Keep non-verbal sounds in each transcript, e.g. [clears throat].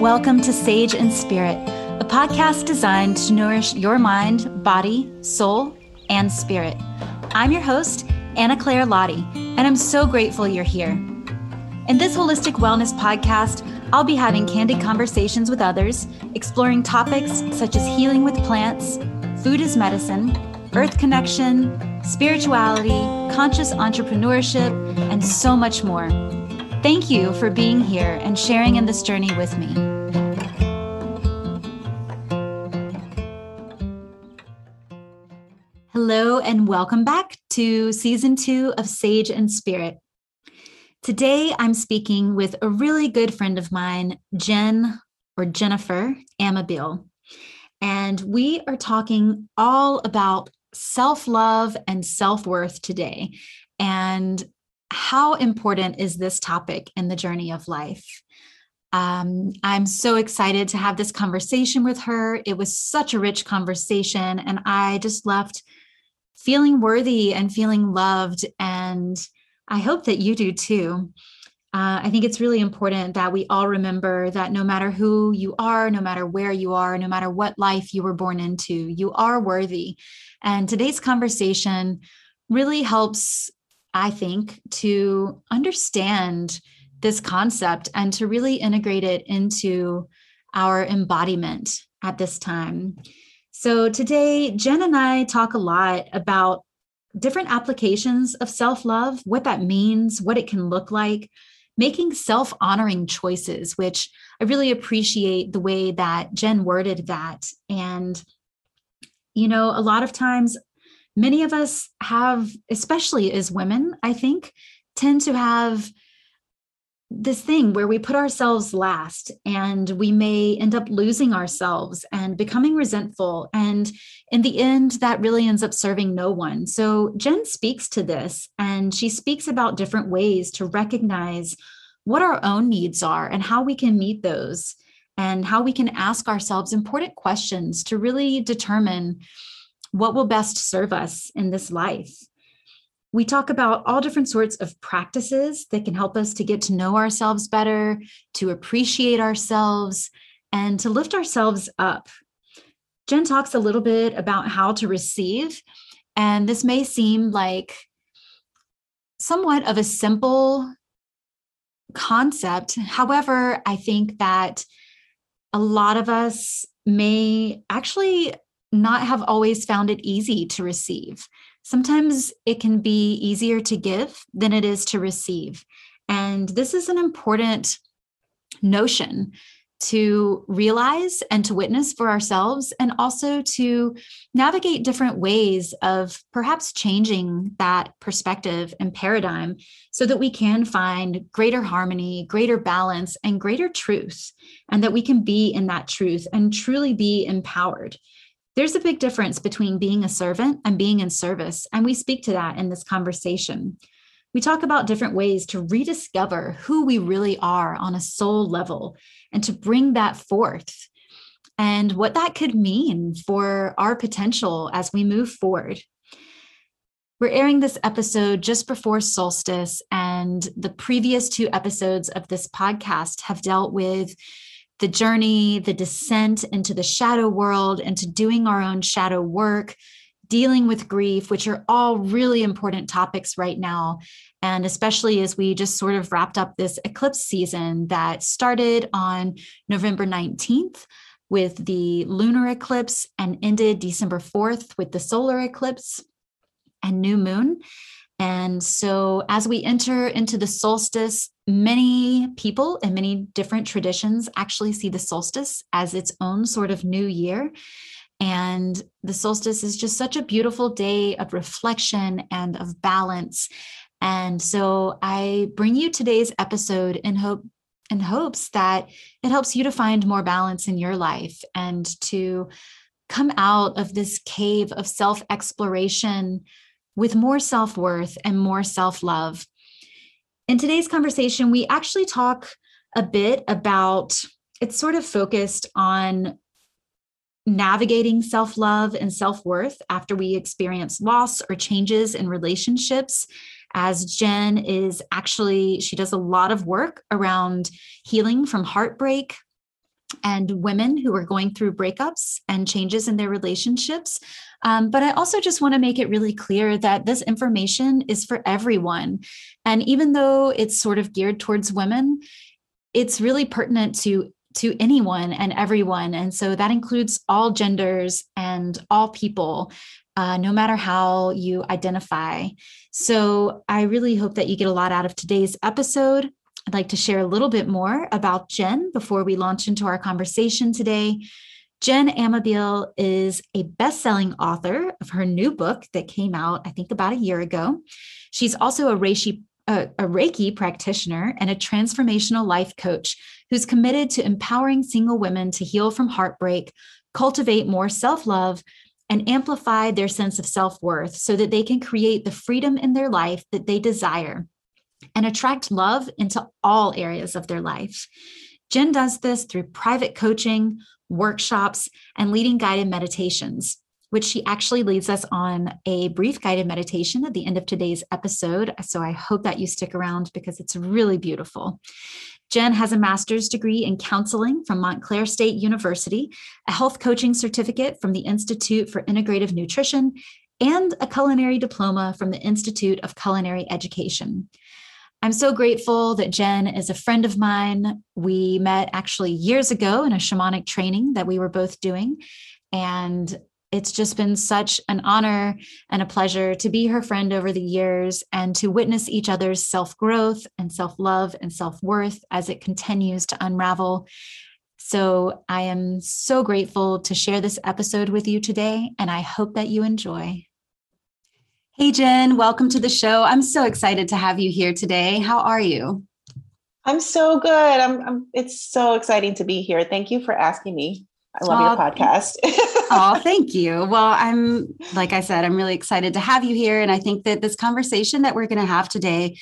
welcome to Sage and Spirit, a podcast designed to nourish your mind, body, soul, and spirit. I'm your host, Anna Claire Lottie, and I'm so grateful you're here. In this holistic wellness podcast, I'll be having candid conversations with others, exploring topics such as healing with plants, food as medicine, earth connection, spirituality, conscious entrepreneurship, and so much more. Thank you for being here and sharing in this journey with me. And welcome back to season two of Sage and Spirit. Today, I'm speaking with a really good friend of mine, Jen or Jennifer Amabile. And we are talking all about self love and self worth today. And how important is this topic in the journey of life? Um, I'm so excited to have this conversation with her. It was such a rich conversation, and I just left feeling worthy and feeling loved. And I hope that you do too. Uh, I think it's really important that we all remember that no matter who you are, no matter where you are, no matter what life you were born into, you are worthy. And today's conversation really helps I think, to understand this concept and to really integrate it into our embodiment at this time. So, today, Jen and I talk a lot about different applications of self love, what that means, what it can look like, making self honoring choices, which I really appreciate the way that Jen worded that. And, you know, a lot of times many of us have, especially as women, I think, tend to have this thing where we put ourselves last and we may end up losing ourselves and becoming resentful. And in the end, that really ends up serving no one. So Jen speaks to this and she speaks about different ways to recognize what our own needs are and how we can meet those and how we can ask ourselves important questions to really determine what will best serve us in this life. We talk about all different sorts of practices that can help us to get to know ourselves better, to appreciate ourselves, and to lift ourselves up. Jen talks a little bit about how to receive, and this may seem like somewhat of a simple concept. However, I think that a lot of us may actually not have always found it easy to receive. Sometimes it can be easier to give than it is to receive. And this is an important notion to realize and to witness for ourselves, and also to navigate different ways of perhaps changing that perspective and paradigm so that we can find greater harmony, greater balance, and greater truth, and that we can be in that truth and truly be empowered. There's a big difference between being a servant and being in service, and we speak to that in this conversation. We talk about different ways to rediscover who we really are on a soul level and to bring that forth and what that could mean for our potential as we move forward. We're airing this episode just before solstice, and the previous two episodes of this podcast have dealt with the journey, the descent into the shadow world, into doing our own shadow work, dealing with grief, which are all really important topics right now. And especially as we just sort of wrapped up this eclipse season that started on November 19th with the lunar eclipse and ended December 4th with the solar eclipse and new moon. And so, as we enter into the solstice, many people and many different traditions actually see the solstice as its own sort of new year. And the solstice is just such a beautiful day of reflection and of balance. And so, I bring you today's episode in hope in hopes that it helps you to find more balance in your life and to come out of this cave of self exploration with more self worth and more self love. In today's conversation, we actually talk a bit about it's sort of focused on navigating self love and self worth after we experience loss or changes in relationships. As Jen is actually, she does a lot of work around healing from heartbreak and women who are going through breakups and changes in their relationships. Um, but I also just want to make it really clear that this information is for everyone. And even though it's sort of geared towards women, it's really pertinent to to anyone and everyone. And so that includes all genders and all people uh, no matter how you identify. So i really hope that you get a lot out of today's episode. I'd like to share a little bit more about jen before we launch into our conversation today Jen Amabile is a best-selling author of her new book that came out, I think, about a year ago. She's also a Reishi, a, a Reiki practitioner and a transformational life coach who's committed to empowering single women to heal from heartbreak, cultivate more self-love, and amplify their sense of self-worth so that they can create the freedom in their life that they desire and attract love into all areas of their life. Jen does this through private coaching, workshops, and leading guided meditations, which she actually leads us on a brief guided meditation at the end of today's episode. So I hope that you stick around because it's really beautiful. Jen has a master's degree in counseling from Montclair State University, a health coaching certificate from the Institute for Integrative Nutrition, and a culinary diploma from the Institute of Culinary Education. I'm so grateful that Jen is a friend of mine. We met actually years ago in a shamanic training that we were both doing. And it's just been such an honor and a pleasure to be her friend over the years and to witness each other's self growth and self love and self worth as it continues to unravel. So I am so grateful to share this episode with you today, and I hope that you enjoy. Hey, Jen, welcome to the show. I'm so excited to have you here today. How are you? I'm so good. I'm, I'm it's so exciting to be here. Thank you for asking me. I love oh, your podcast. [laughs] oh, [laughs] thank you. Well, I'm like I said, I'm really excited to have you here. And I think that this conversation that we're going to have today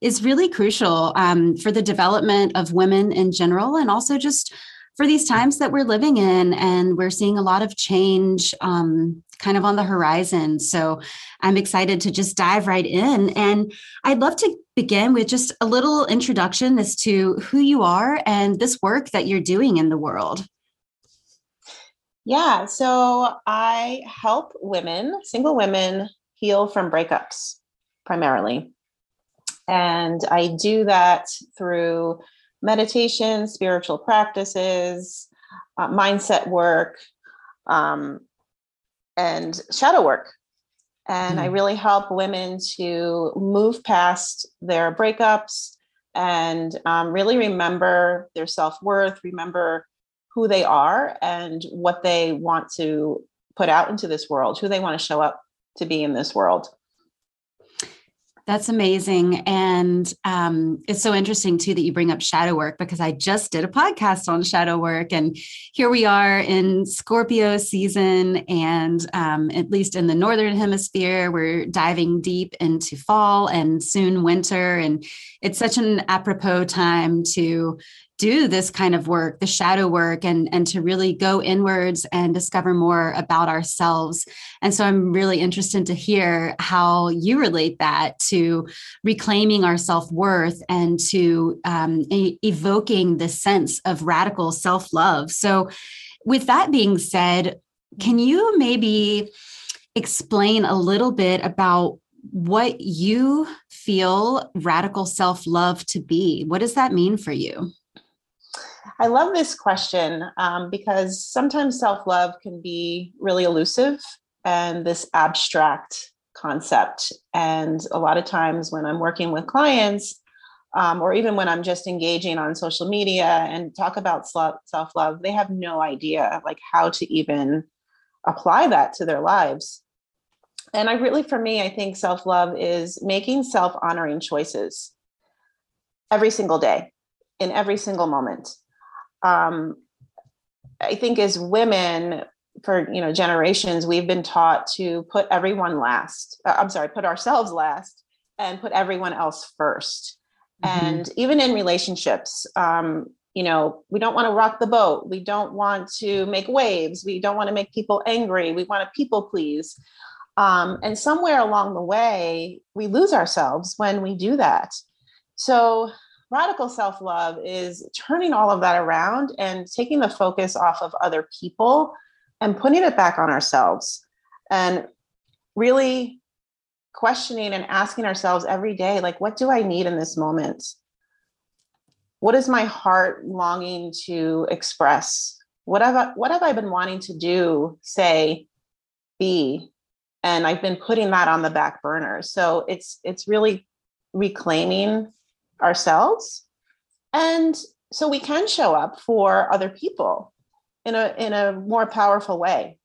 is really crucial um, for the development of women in general and also just for these times that we're living in and we're seeing a lot of change um, kind of on the horizon. So i'm excited to just dive right in. And i'd love to begin with just a little introduction as to who you are and this work that you're doing in the world. Yeah so i help women single women heal from breakups primarily. And i do that through meditation, spiritual practices, uh, mindset work, um, and shadow work. And mm. I really help women to move past their breakups and um, really remember their self worth, remember who they are and what they want to put out into this world, who they want to show up to be in this world. That's amazing. And um, it's so interesting too that you bring up shadow work because I just did a podcast on shadow work. And here we are in Scorpio season. And um, at least in the Northern Hemisphere, we're diving deep into fall and soon winter. And it's such an apropos time to do this kind of work, the shadow work, and, and to really go inwards and discover more about ourselves. And so I'm really interested to hear how you relate that to reclaiming our self worth and to um, e- evoking the sense of radical self love. So, with that being said, can you maybe explain a little bit about what you feel radical self love to be? What does that mean for you? I love this question um, because sometimes self love can be really elusive and this abstract concept. And a lot of times when I'm working with clients, um, or even when I'm just engaging on social media and talk about self love, they have no idea like how to even apply that to their lives. And I really, for me, I think self love is making self honoring choices every single day, in every single moment um, I think as women for you know generations we've been taught to put everyone last uh, i'm sorry put ourselves last and put everyone else 1st mm-hmm. and even in relationships um, you know we don't want to rock the boat. We don't want to make waves. We don't want to make people angry. We want to people please. Um, and somewhere along the way we lose ourselves when we do that. So radical self love is turning all of that around and taking the focus off of other people and putting it back on ourselves and really questioning and asking ourselves every day like what do i need in this moment? What is my heart longing to express? What have I, what have i been wanting to do say be? And i've been putting that on the back burner. So it's it's really reclaiming ourselves. And so we can show up for other people in a in a more powerful way.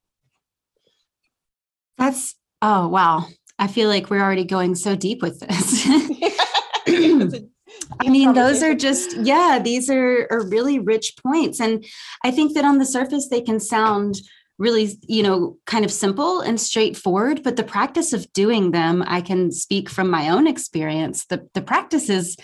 That's oh wow. I feel like we're already going so deep with this. [laughs] [laughs] I mean, those are just, yeah, these are, are really rich points. And I think that on the surface, they can sound really, you know, kind of simple and straightforward, but the practice of doing them, I can speak from my own experience. The, the practices,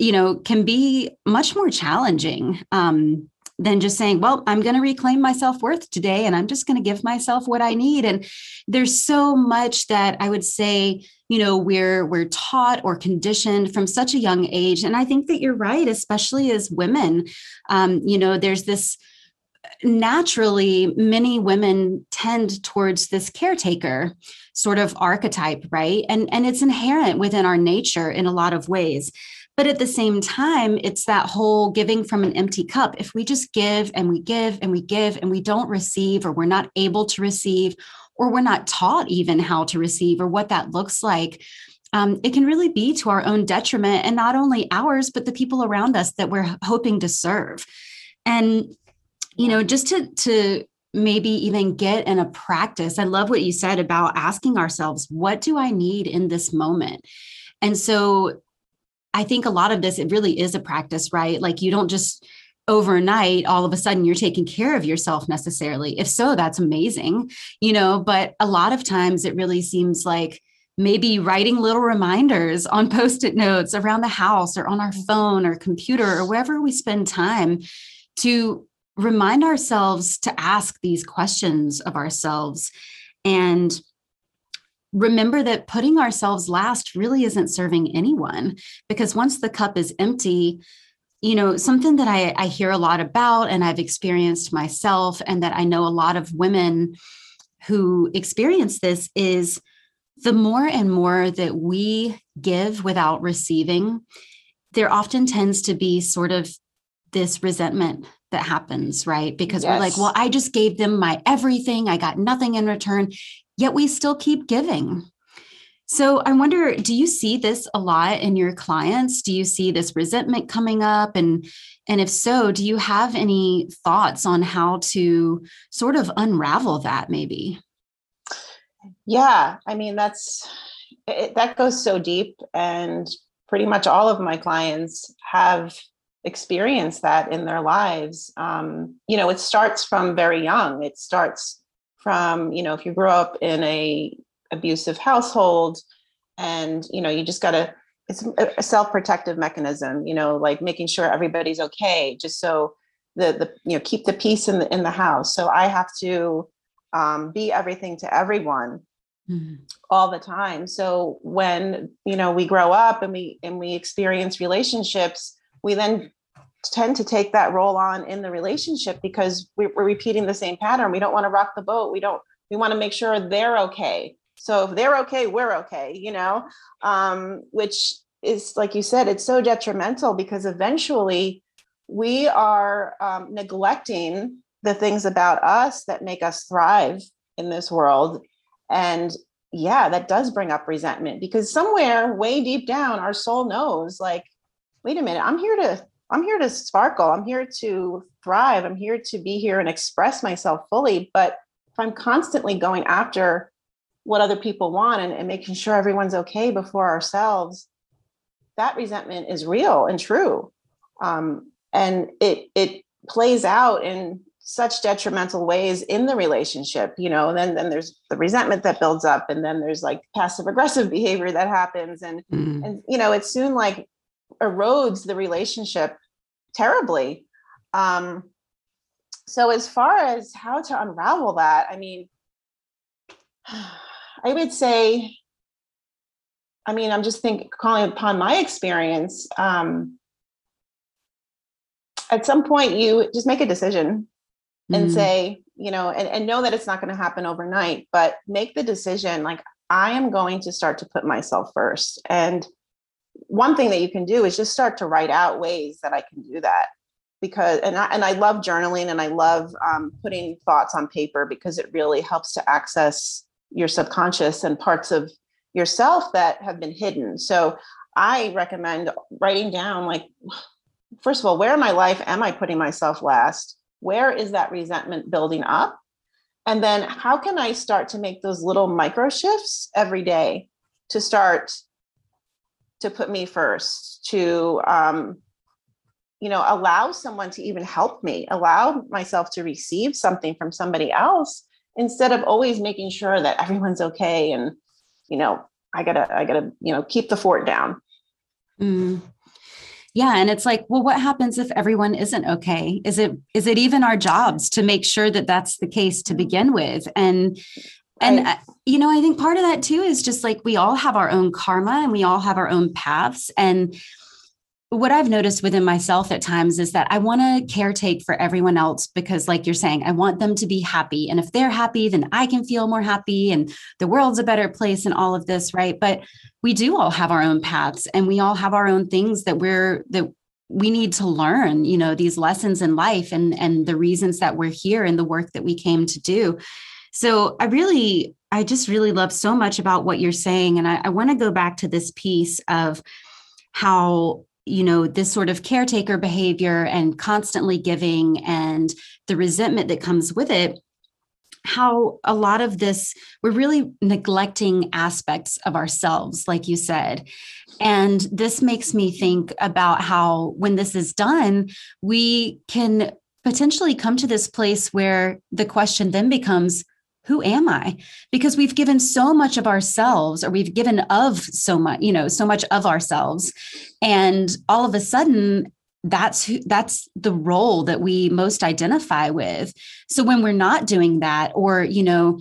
you know, can be much more challenging. Um, than just saying, well, I'm going to reclaim my self worth today and I'm just going to give myself what I need. And there's so much that I would say, you know, we're we're taught or conditioned from such a young age. And I think that you're right, especially as women. Um, you know, there's this naturally many women tend towards this caretaker sort of archetype right and and it's inherent within our nature in a lot of ways but at the same time, it's that whole giving from an empty cup. If we just give and we give and we give and we don't receive, or we're not able to receive, or we're not taught even how to receive or what that looks like, um, it can really be to our own detriment and not only ours, but the people around us that we're hoping to serve. And, you know, just to, to, maybe even get in a practice. I love what you said about asking ourselves, what do I need in this moment? And so I think a lot of this, it really is a practice, right? Like you don't just overnight all of a sudden you're taking care of yourself necessarily. If so, that's amazing, you know, but a lot of times it really seems like maybe writing little reminders on [laughs] post it notes around the house or on our mm-hmm. phone or computer or wherever we spend time to remind ourselves to ask these questions of ourselves. And remember that putting ourselves last really isn't serving anyone because once the cup is empty you know something that I, I hear a lot about and i've experienced myself and that i know a lot of women who experience this is the more and more that we give without receiving there often tends to be sort of this resentment that happens, right? Because yes. we're like, well, I just gave them my everything. I got nothing in return yet we still keep giving. So I wonder, do you see this a lot in your clients? Do you see this resentment coming up? And and if so, do you have any thoughts on how to sort of unravel that maybe? Yeah, I mean that's it, that goes so deep and pretty much all of my clients have experienced that in their lives. Um, you know, it starts from very young. It starts from you know if you grow up in a abusive household and you know you just got to it's a self-protective mechanism you know like making sure everybody's okay just so the the you know keep the peace in the in the house so i have to um, be everything to everyone mm-hmm. all the time so when you know we grow up and we and we experience relationships we then tend to take that role on in the relationship because we're, repeating the same pattern. We don't want to rock the boat. We don't, we want to make sure they're okay. So if they're okay, we're okay, you know, um, which is, like you said, it's so detrimental because eventually we are um, neglecting the things about us that make us thrive in this world. And yeah, that does bring up resentment because somewhere way deep down, our soul knows like, wait a minute, I'm here to I'm here to sparkle. I'm here to thrive. I'm here to be here and express myself fully. But if I'm constantly going after what other people want and, and making sure everyone's okay before ourselves, that resentment is real and true. Um, and it it plays out in such detrimental ways in the relationship you know and then then there's the resentment that builds up and then there's like passive aggressive [laughs] behavior that happens and mm. and you know it's soon like erodes the relationship terribly. Um, so as far as how to unravel that, I mean, [sighs] I would say, I mean, I'm just thinking, calling upon my experience. Um, at some point you just make a decision and mm. say you know and, and know that it's not going to happen overnight but make the decision like i am going to start to put myself first and one thing that you can do is just start to write out ways that i can do that because and I, and I love journaling and I love um, putting thoughts on paper because it really helps to access your subconscious and parts of yourself that have been hidden. So I recommend writing down like [sighs] first of all, where in my life am I putting myself last? Where is that resentment building up? And then how can I start to make those little micro shifts every day to start to put me first, to um, you know allow someone to even help me allow myself to receive something from somebody else instead of always making sure that everyone's okay and you know i gotta i gotta you know keep the fort down. Mm. yeah and it's like well what happens if everyone isn't okay? Is it is it even our jobs to make sure that that's the case to begin with? And and right. You know i think part of that too is just like we all have our own karma and we all have our own paths and what I've noticed within myself at times is that I want to caretake for everyone else because, like you're saying, I want them to be happy. And if they're happy, then I can feel more happy and the world's a better place and all of this, right? But we do all have our own paths and we all have our own things that we're, that we need to learn, you know, these lessons in life and, and the reasons that we're here and the work that we came to do. So I really, I just really love so much about what you're saying. And I, I want to go back to this piece of how you know this sort of caretaker behavior and constantly giving and the resentment that comes with it how a lot of this we're really neglecting aspects of ourselves like you said and this makes me think about how when this is done we can potentially come to this place where the question then becomes who am i? Because we've given so much of ourselves or we've given of so much you know so much of ourselves. And all of a sudden that's who that's the role that we most identify with. So when we're not doing that or you know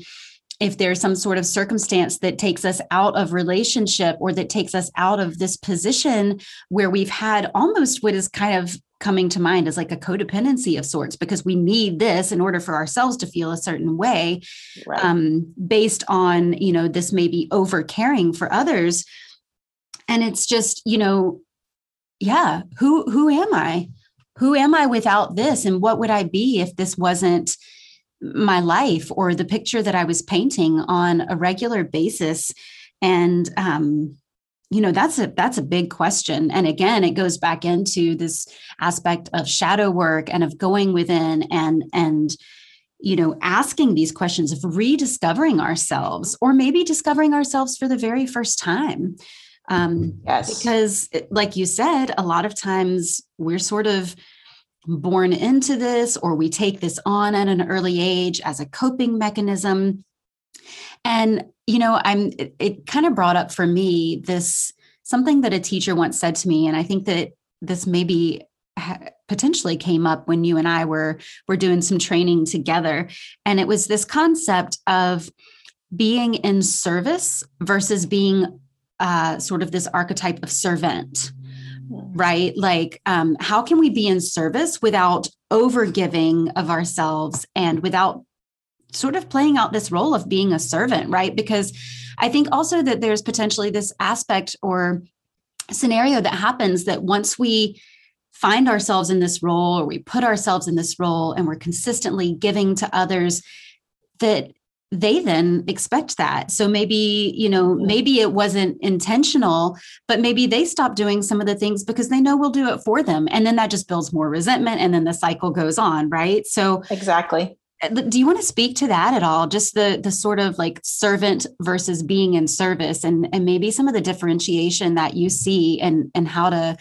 if there's some sort of circumstance that takes us out of relationship or that takes us out of this position where we've had almost what is kind of coming to mind as like a codependency of sorts because we need this in order for ourselves to feel a certain way right. um, based on you know this may be over caring for others. And it's just you know yeah who who am i? Who am i without this? And what would i be if this wasn't my life or the picture that i was painting on a regular basis? And um you know that's a that's a big question. And again it goes back into this aspect of shadow work and of going within and and you know asking these questions of rediscovering ourselves or maybe discovering ourselves for the very first time. Um yes. because like you said a lot of times we're sort of born into this or we take this on at an early age as a coping mechanism. And you know, I'm it, it kind of brought up for me this something that a teacher once said to me, and I think that this maybe potentially came up when you and I were were doing some training together, and it was this concept of being in service versus being uh, sort of this archetype of servant right? Like um, how can we be in service without over giving of ourselves and without sort of playing out this role of being a servant, right? Because I think also that there's potentially this aspect or scenario that happens that once we find ourselves in this role or we put ourselves in this role and we're consistently giving to others that they then expect that. So maybe you know maybe it wasn't intentional but maybe they stop doing some of the things because they know we'll do it for them. And then that just builds more resentment and then the cycle goes on right? So exactly do you want to speak to that at all? Just the the sort of like servant versus being in service and and maybe some of the differentiation that you see and and how to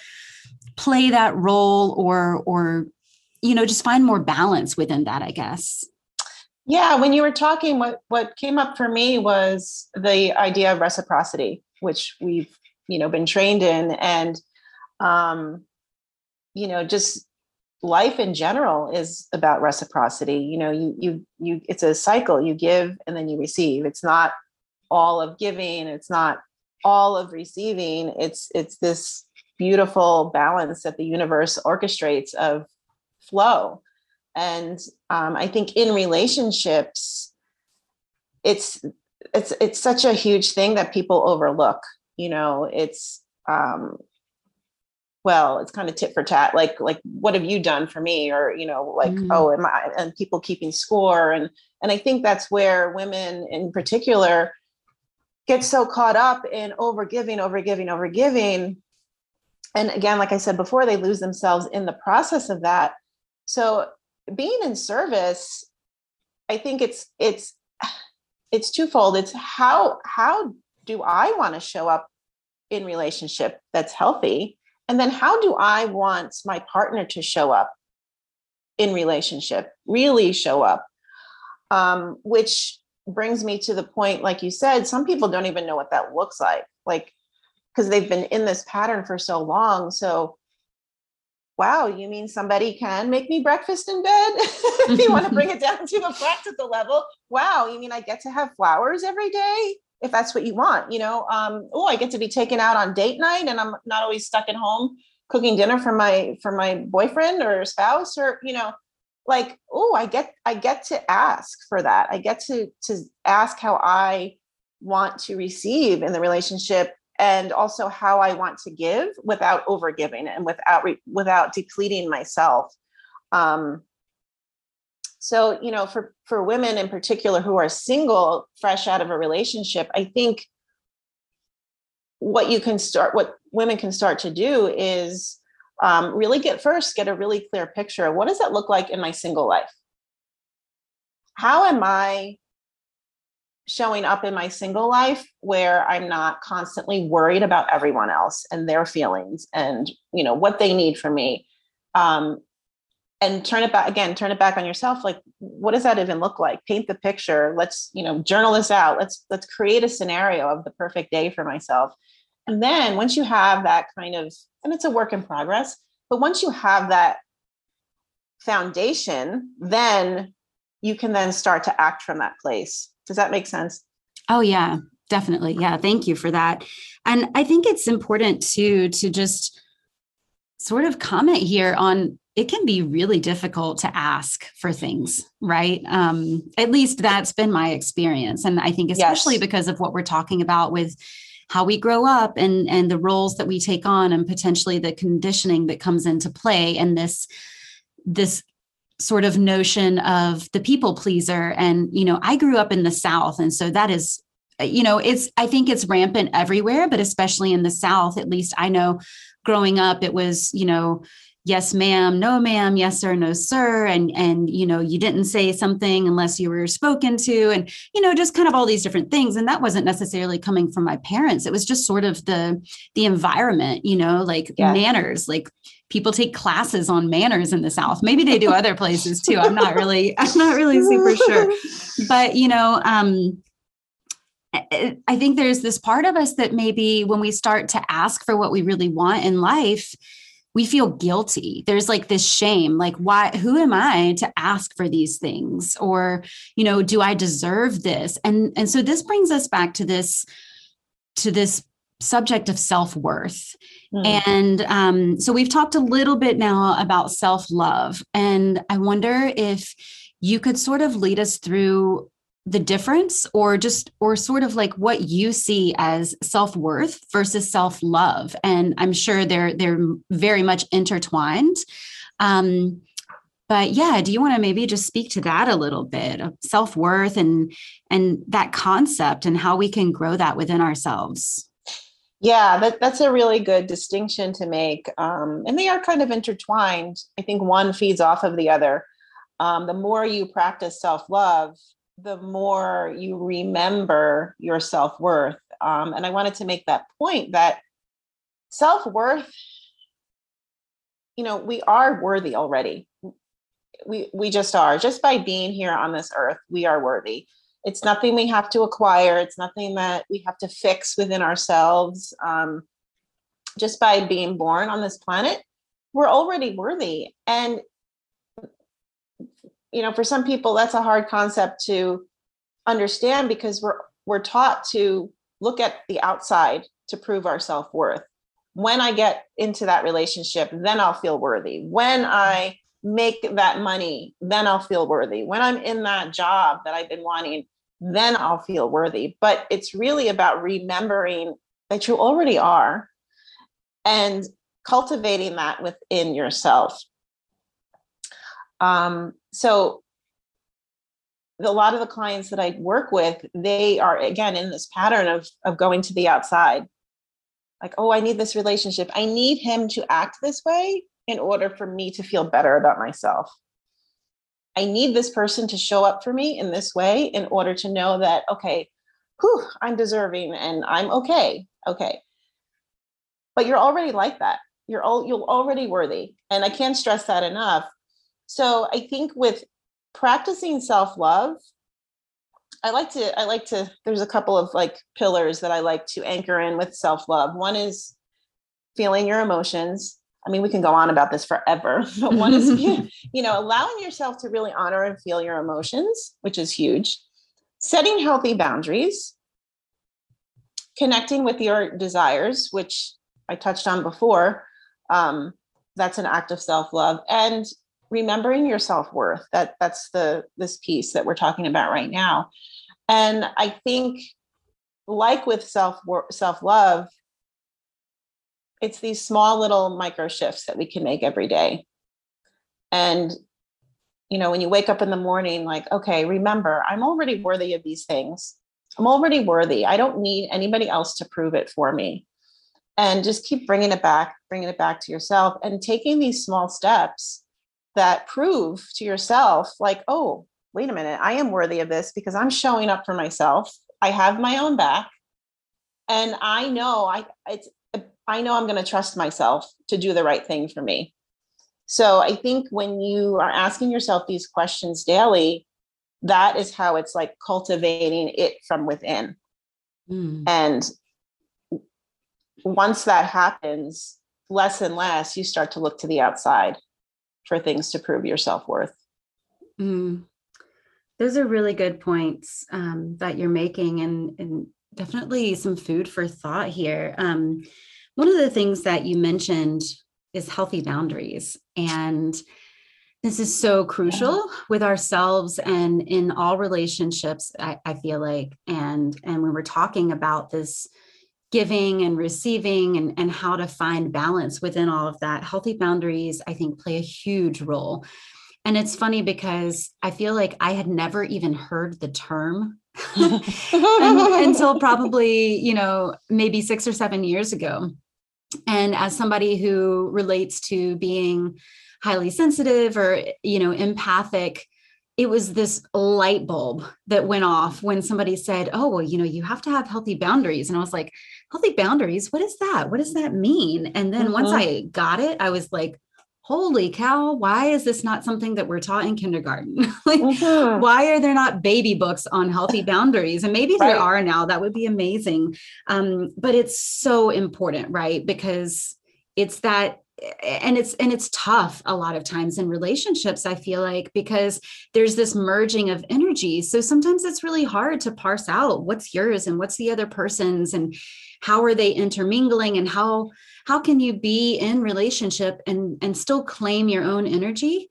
play that role or or you know just find more balance within that i guess. Yeah when you were talking what what came up for me was the idea of reciprocity which we've you know been trained in and um you know just life in general is about reciprocity. You know you you you it's a cycle. You give and then you receive. It's not all of giving. It's not all of receiving. It's it's this beautiful balance that the universe orchestrates of flow. And um, i think in relationships it's it's it's such a huge thing that people overlook. You know it's um well it's kind of tit for tat like like what have you done for me? Or you know like mm. oh am i and people keeping score and and i think that's where women in particular get so caught up in overgiving overgiving overgiving. And again like i said before they lose themselves in the process of that. So being in service i think it's it's it's twofold. It's how how do i want to show up in relationship that's healthy and then how do i want my partner to show up in relationship really show up? Um, which brings me to the point like you said some people don't even know what that looks like like because they've been in this pattern for so long. So wow you mean somebody can make me breakfast in bed? [laughs] If you want to [laughs] bring it down to the practical level wow you mean i get to have flowers every day if that's what you want you know um, oh i get to be taken out on date night and i'm not always stuck at home cooking dinner for my for my boyfriend or spouse or you know like oh i get i get to ask for that. I get to to ask how i want to receive in the relationship and also how i want to give without overgiving and without re- without depleting myself. Um so you know for for women in particular who are single fresh out of a relationship i think what you can start what women can start to do is um, really get first get a really clear picture of what does that look like in my single life? How am i showing up in my single life where i'm not constantly worried about everyone else and their feelings and you know what they need from me? Um, and turn it back again turn it back on yourself like what does that even look like? Paint the picture. Let's you know journal this out. Let's let's create a scenario of the perfect day for myself. And then once you have that kind of and it's a work in progress but once you have that foundation then you can then start to act from that place. Does that make sense? Oh yeah definitely. Yeah thank you for that. And i think it's important to to just sort of comment here on it can be really difficult to ask for things, right? Um, at least that's been my experience. And I think especially yes. because of what we're talking about with how we grow up and and the roles that we take on and potentially the conditioning that comes into play and this this sort of notion of the people pleaser and you know i grew up in the south and so that is you know it's i think it's rampant everywhere but especially in the south at least i know growing up it was you know yes ma'am no ma'am yes sir no sir and and you know you didn't say something unless you were spoken to and you know just kind of all these different things and that wasn't necessarily coming from my parents. It was just sort of the the environment you know like yeah. manners like people take classes on manners in the south. Maybe they do other places too i'm not really [laughs] i'm not really super sure. But you know um I think there's this part of us that maybe when we start to ask for what we really want in life, we feel guilty. There's like this shame like why who am i to ask for these things? Or you know do i deserve this? And and so this brings us back to this to this subject of self-worth. Mm. and um, so we've talked a little bit now about self-love. And i wonder if you could sort of lead us through the difference or just or sort of like what you see as self-worth versus self-love. And i'm sure they're they're very much intertwined. Um but yeah do you want to maybe just speak to that a little bit of self-worth and and that concept and how we can grow that within ourselves? Yeah that, that's a really good distinction to make um, and they are kind of intertwined. I think one feeds off of the other. Um, the more you practice self-love the more you remember your self worth. Um, and I wanted to make that point that self worth, you know, we are worthy already. We we just are. Just by being here on this earth, we are worthy. It's nothing we have to acquire. It's nothing that we have to fix within ourselves. Um, just by being born on this planet, we're already worthy. And you know for some people that's a hard concept to understand because we're we're taught to look at the outside to prove our self-worth when i get into that relationship then i'll feel worthy when i make that money, then I'll feel worthy. When I'm in that job that I've been wanting, then I'll feel worthy. But it's really about remembering that you already are and cultivating that within yourself. Um, so a lot of the clients that I work with, they are again in this pattern of of going to the outside. Like, oh, I need this relationship. I need him to act this way in order for me to feel better about myself. I need this person to show up for me in this way in order to know that, okay, whew, I'm deserving and I'm okay. Okay. But you're already like that. You're all you're already worthy. And I can't stress that enough. So I think with practicing self-love i like to i like to there's a couple of like pillars that i like to anchor in with self-love. One is feeling your emotions. I mean we can go on about this forever [laughs] but one is [laughs] [laughs] you know allowing yourself to really honor and feel your emotions which is huge. Setting healthy boundaries. Connecting with your desires which i touched on before um, that's an act of self-love. And remembering your self-worth that that's the this piece that we're talking about right now. And i think like with self self-love it's these small little micro shifts that we can make every day. And you know when you wake up in the morning like okay remember i'm already worthy of these things. I'm already worthy. I don't need anybody else to prove it for me. And just keep bringing it back bringing it back to yourself and taking these small steps that prove to yourself like oh wait a minute i am worthy of this because i'm showing up for myself. I have my own back. And i know i it's i know i'm going to trust myself to do the right thing for me. So i think when you are asking yourself these questions daily that is how it's like cultivating it from within. Mm. and once that happens less and less you start to look to the outside for things to prove your self-worth. Mm. those are really good points um, that you're making and, and definitely some food for thought here. Um, one of the things that you mentioned is healthy boundaries and this is so crucial with ourselves and in all relationships I, I, feel like and and when we're talking about this giving and receiving and, and how to find balance within all of that. Healthy boundaries i think play a huge role. And it's funny because i feel like i had never even heard the term [laughs] until probably you know maybe six or seven years ago. And as somebody who relates to being highly sensitive or you know empathic it was this light bulb that went off when somebody said, Oh, well, you know, you have to have healthy boundaries. And I was like, Healthy boundaries? What is that? What does that mean? And then mm-hmm. once I got it, I was like, Holy cow, why is this not something that we're taught in kindergarten? [laughs] like, mm-hmm. why are there not baby books on healthy boundaries? And maybe right. there are now, that would be amazing. Um, but it's so important, right? Because it's that and it's and it's tough a lot of times in relationships i feel like because there's this merging of energy. So sometimes it's really hard to parse out what's yours and what's the other person's and how are they intermingling and how how can you be in relationship and and still claim your own energy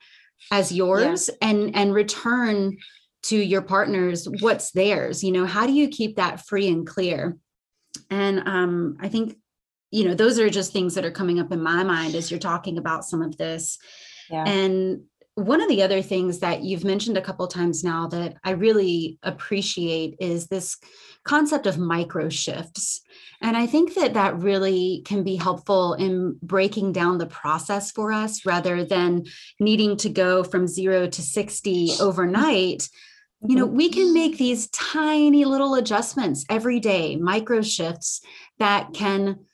as yours yeah. and and return to your partners what's theirs you know? How do you keep that free and clear? And um i think you know those are just things that are coming up in my mind as you're talking about some of this yeah. and one of the other things that you've mentioned a couple times now that I really appreciate is this concept of micro shifts. And I think that that really can be helpful in breaking down the process for us rather than needing to go from zero to 60 overnight. You know, we can make these tiny little adjustments every day, micro shifts that can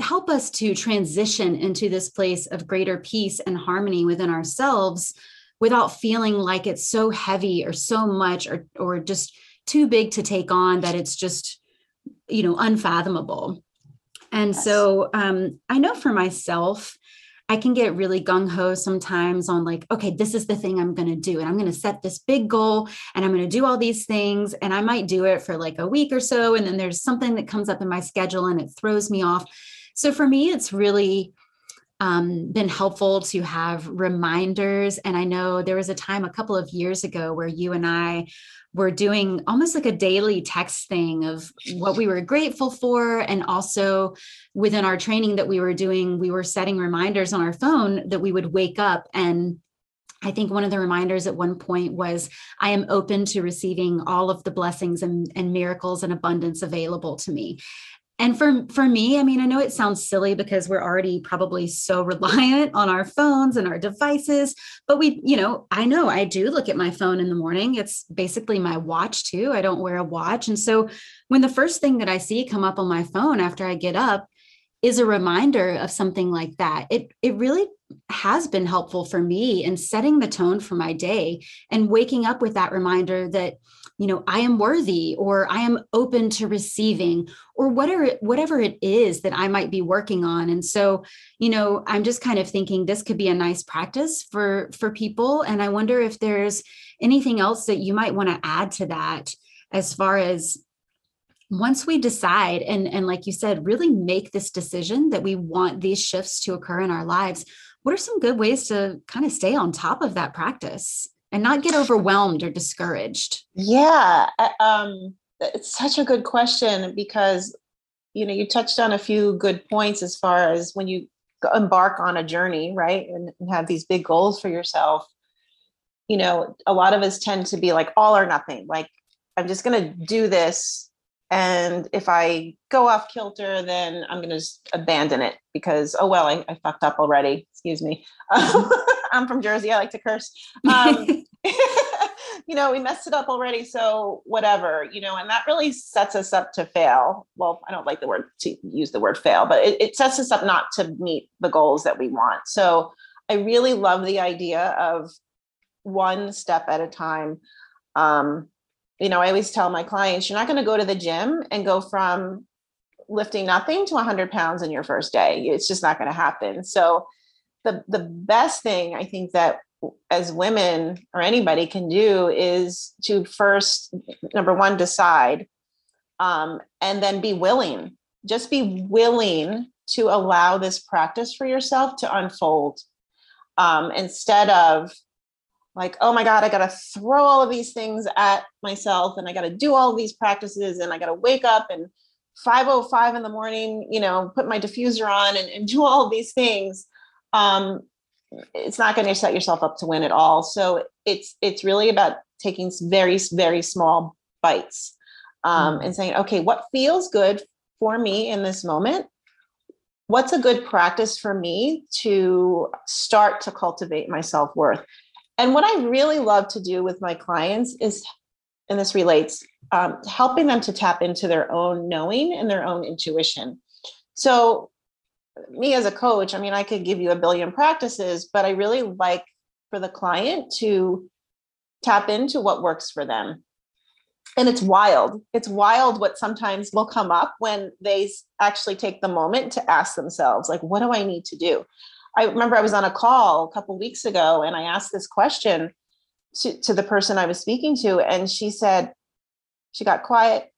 help us to transition into this place of greater peace and harmony within ourselves without feeling like it's so heavy or so much or or just too big to take on that it's just you know unfathomable and yes. so um, i know for myself i can get really gung-ho sometimes on like okay this is the thing i'm going to do and i'm going to set this big goal and i'm going to do all these things and i might do it for like a week or so and then there's something that comes up in my schedule and it throws me off so for me, it's really um, been helpful to have reminders. And I know there was a time a couple of years ago where you and I were doing almost like a daily text thing of what we were grateful for. And also within our training that we were doing, we were setting reminders on our phone that we would wake up and I think one of the reminders at one point was I am open to receiving all of the blessings and, and miracles and abundance available to me and for for me i mean i know it sounds silly because we're already probably so [laughs] reliant on our phones and our devices but we you know i know i do look at my phone in the morning. It's basically my watch too. I don't wear a watch. And so when the first thing that i see come up on my phone after i get up is a reminder of something like that. It it really has been helpful for me in setting the tone for my day and waking up with that reminder that you know i am worthy or i am open to receiving or whatever whatever it is that i might be working on. And so you know i'm just kind of thinking this could be a nice practice for for people. And i wonder if there's anything else that you might want to add to that as far as once we decide and and like you said really make this decision that we want these shifts to occur in our lives what are some good ways to kind of stay on top of that practice and not get overwhelmed or discouraged? Yeah, um, it's such a good question because you know you touched on a few good points as far as when you embark on a journey, right, and, and have these big goals for yourself. You know, a lot of us tend to be like all or nothing. Like, I'm just going to do this and if i go off kilter then i'm going to abandon it because oh well I, I, fucked up already excuse me [laughs] i'm from jersey i like to curse um, [laughs] [laughs] you know we messed it up already so whatever you know and that really sets us up to fail well i don't like the word to use the word fail but it, it sets us up not to meet the goals that we want so i really love the idea of one step at a time um, you know, I always tell my clients, you're not going to go to the gym and go from lifting nothing to 100 pounds in your first day. It's just not going to happen. So, the the best thing I think that as women or anybody can do is to first, number one, decide, um, and then be willing. Just be willing to allow this practice for yourself to unfold um, instead of like, oh my God, I got to throw all of these things at myself and I got to do all these practices and I got to wake up and 505 in the morning, you know, put my diffuser on and, and do all these things. Um, it's not going to set yourself up to win at all. So it's it's really about taking very very small bites um, mm-hmm. and saying, okay, what feels good for me in this moment? What's a good practice for me to start to cultivate my self worth? And what I really love to do with my clients is, and this relates, um, helping them to tap into their own knowing and their own intuition. So, me as a coach, I mean, I could give you a billion practices, but I really like for the client to tap into what works for them. And it's wild. It's wild what sometimes will come up when they actually take the moment to ask themselves, like, what do I need to do? I remember I was on a call a couple weeks ago and I asked this question to, to the person I was speaking to, and she said, she got quiet.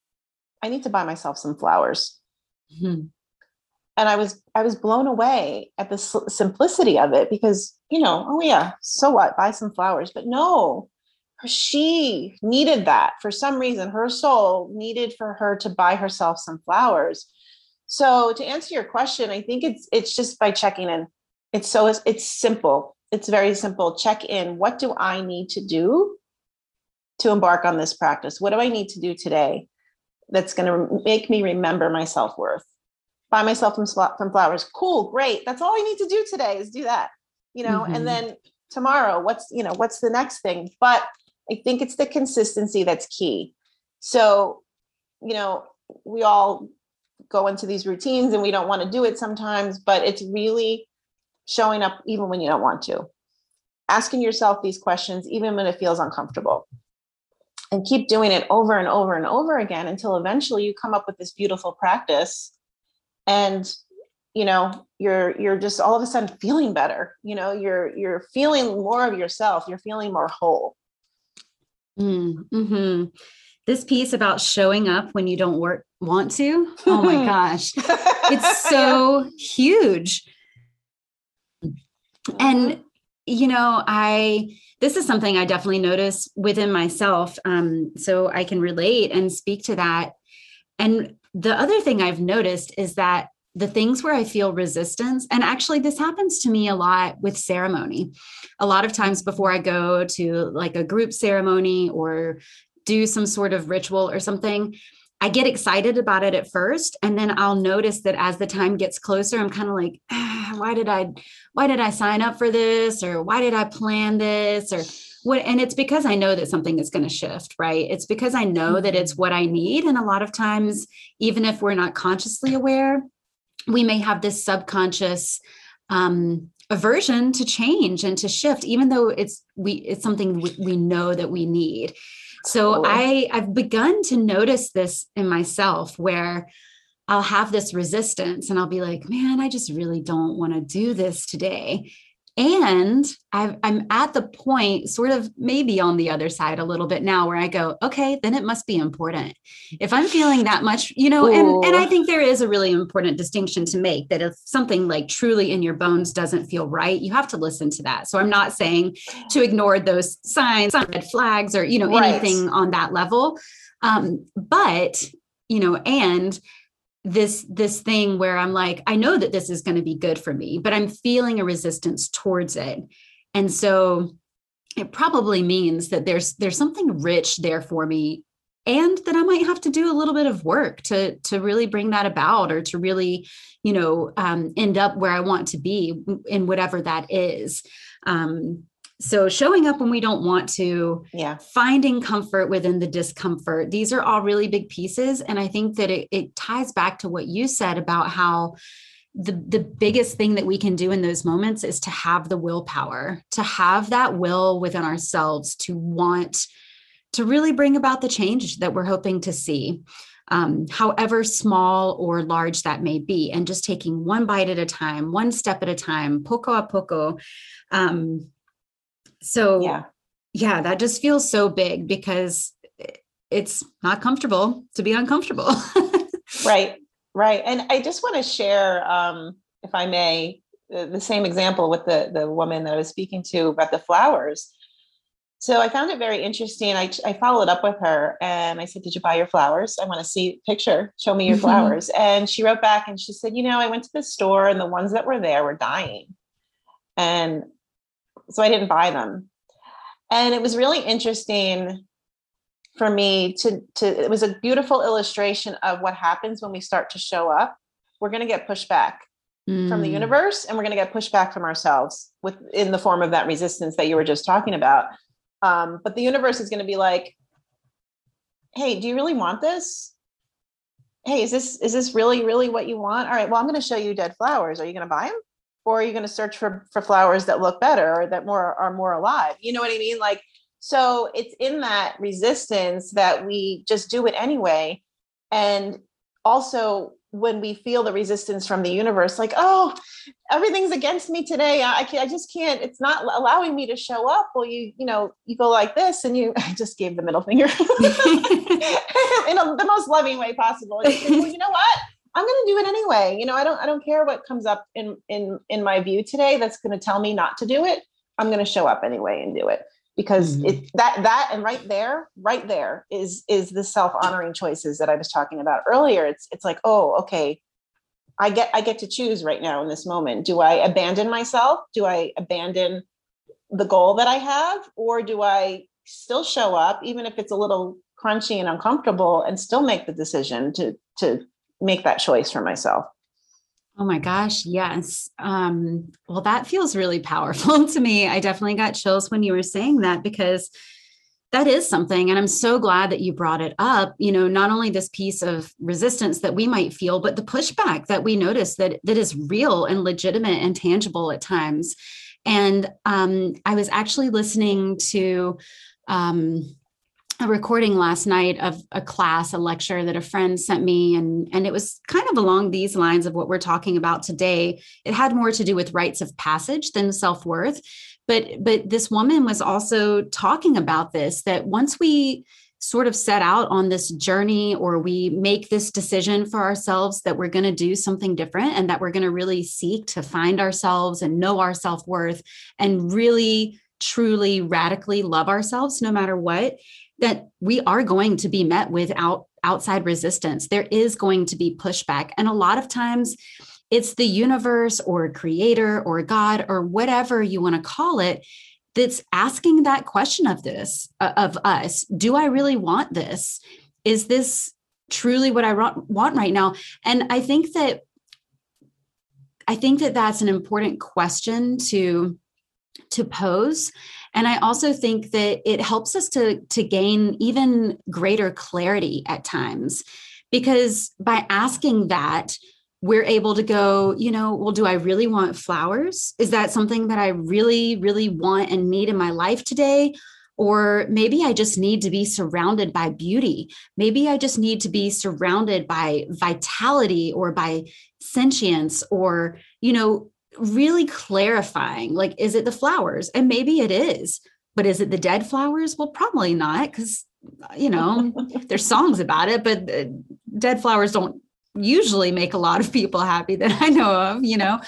I need to buy myself some flowers. Mm-hmm. And I was I was blown away at the simplicity of it because you know oh yeah so what buy some flowers but no she needed that for some reason her soul needed for her to buy herself some flowers so to answer your question i think it's it's just by checking in it's so it's, simple. It's very simple. Check in. What do I need to do to embark on this practice? What do I need to do today that's going to make me remember my self worth? Buy myself some, some flowers. Cool, great. That's all I need to do today is do that. You know, mm-hmm. and then tomorrow, what's you know, what's the next thing? But I think it's the consistency that's key. So, you know, we all go into these routines and we don't want to do it sometimes, but it's really showing up even when you don't want to, asking yourself these questions even when it feels uncomfortable. And keep doing it over and over and over again until eventually you come up with this beautiful practice and you know you're you're just all of a sudden feeling better you know you're you're feeling more of yourself you're feeling more whole mm-hmm. this piece about showing up when you don't work want to oh my [laughs] gosh it's [laughs] so yeah. huge Mm-hmm. And, you know, I, this is something I definitely notice within myself. Um, so I can relate and speak to that. And the other thing I've noticed is that the things where I feel resistance, and actually, this happens to me a lot with ceremony. A lot of times before I go to like a group ceremony or do some sort of ritual or something, I get excited about it at first, and then I'll notice that as the time gets closer, I'm kind of like, ah, why did I, why did I sign up for this, or why did I plan this, or what? And it's because I know that something is going to shift, right? It's because I know that it's mm-hmm. what I need, and a lot of times, even if we're not consciously aware, we may have this subconscious um, aversion to change and to shift, even though it's we it's something we, we know that we need. So I I've begun to notice this in myself where I'll have this resistance and I'll be like, man, I just really don't want to do this today. And i am at the point, sort of maybe on the other side a little bit now, where I go, okay, then it must be important. If I'm feeling that much, you know, and, and I think there is a really important distinction to make that if something like truly in your bones doesn't feel right, you have to listen to that. So I'm not saying to ignore those signs, red flags, or, you know, right. anything on that level. Um, but, you know, and this this thing where i'm like i know that this is going to be good for me but i'm feeling a resistance towards it. And so it probably means that there's there's something rich there for me and that i might have to do a little bit of work to to really bring that about or to really you know um, end up where i want to be in whatever that is. Um, so showing up when we don't want to, yeah, finding comfort within the discomfort. These are all really big pieces. And I think that it, it ties back to what you said about how the the biggest thing that we can do in those moments is to have the willpower, to have that will within ourselves to want to really bring about the change that we're hoping to see. Um, however small or large that may be, and just taking one bite at a time, one step at a time, poco a poco. Um, so yeah, yeah, that just feels so big because it's not comfortable to be uncomfortable. [laughs] right, right. And I just want to share, um, if I may, the, the same example with the the woman that I was speaking to about the flowers. So I found it very interesting. I, I followed up with her and I said, Did you buy your flowers? I want to see picture. Show me your mm-hmm. flowers. And she wrote back and she said, You know, I went to the store and the ones that were there were dying. And so I didn't buy them. And it was really interesting for me to to it was a beautiful illustration of what happens when we start to show up. We're going to get pushback mm. from the mm. universe and we're going to get pushback from ourselves with in the form of that resistance that you were just talking about. Um, but the universe is going to be like, "Hey, do you really want this? Hey, is this is this really really what you want? All right, well, I'm going to show you dead flowers. Are you going to buy them? Or are you going to search for for flowers that look better or that more are more alive? You know what i mean? Like so it's in that resistance that we just do it anyway. And also when we feel the resistance from the universe like oh everything's against me today. I can't, i just can't it's not allowing me to show up. Well you you know you go like this and you [laughs] i just gave the middle finger. [laughs] [laughs] In a, the most loving way possible. Well, you know what I'm going to do it anyway. You know, I don't I don't care what comes up in in in my view today that's going to tell me not to do it. I'm going to show up anyway and do it because mm-hmm. it that that and right there right there is is the self-honoring choices that I was talking about earlier. It's it's like, "Oh, okay. I get I get to choose right now in this moment. Do I abandon myself? Do I abandon the goal that I have or do I still show up even if it's a little crunchy and uncomfortable and still make the decision to to make that choice for myself. Oh my gosh, yes. Um, well, that feels really powerful [laughs] to me. I definitely got chills when you were saying that because that is something. And I'm so glad that you brought it up. You know, not only this piece of resistance that we might feel, but the pushback that we notice that that is real and legitimate and tangible at times. And um, I was actually listening to um, a recording last night of a class, a lecture that a friend sent me, and and it was kind of along these lines of what we're talking about today. It had more to do with rites of passage than self worth, but but this woman was also talking about this that once we sort of set out on this journey or we make this decision for ourselves that we're going to do something different and that we're going to really seek to find ourselves and know our self-worth and really truly radically love ourselves no matter what that we are going to be met with out, outside resistance. There is going to be pushback. And a lot of times it's the universe or creator or god or whatever you want to call it that's asking that question of this uh, of us do i really want this? Is this truly what i want right now? And i think that i think that that's an important question to to pose and i also think that it helps us to to gain even greater clarity at times because by asking that we're able to go, you know, well, do I really want flowers? Is that something that I really, really want and need in my life today? Or maybe I just need to be surrounded by beauty. Maybe I just need to be surrounded by vitality or by sentience or, you know, really clarifying like, is it the flowers? And maybe it is, but is it the dead flowers? Well, probably not because, you know, [laughs] there's songs about it, but dead flowers don't usually make a lot of people happy that I know of, you know.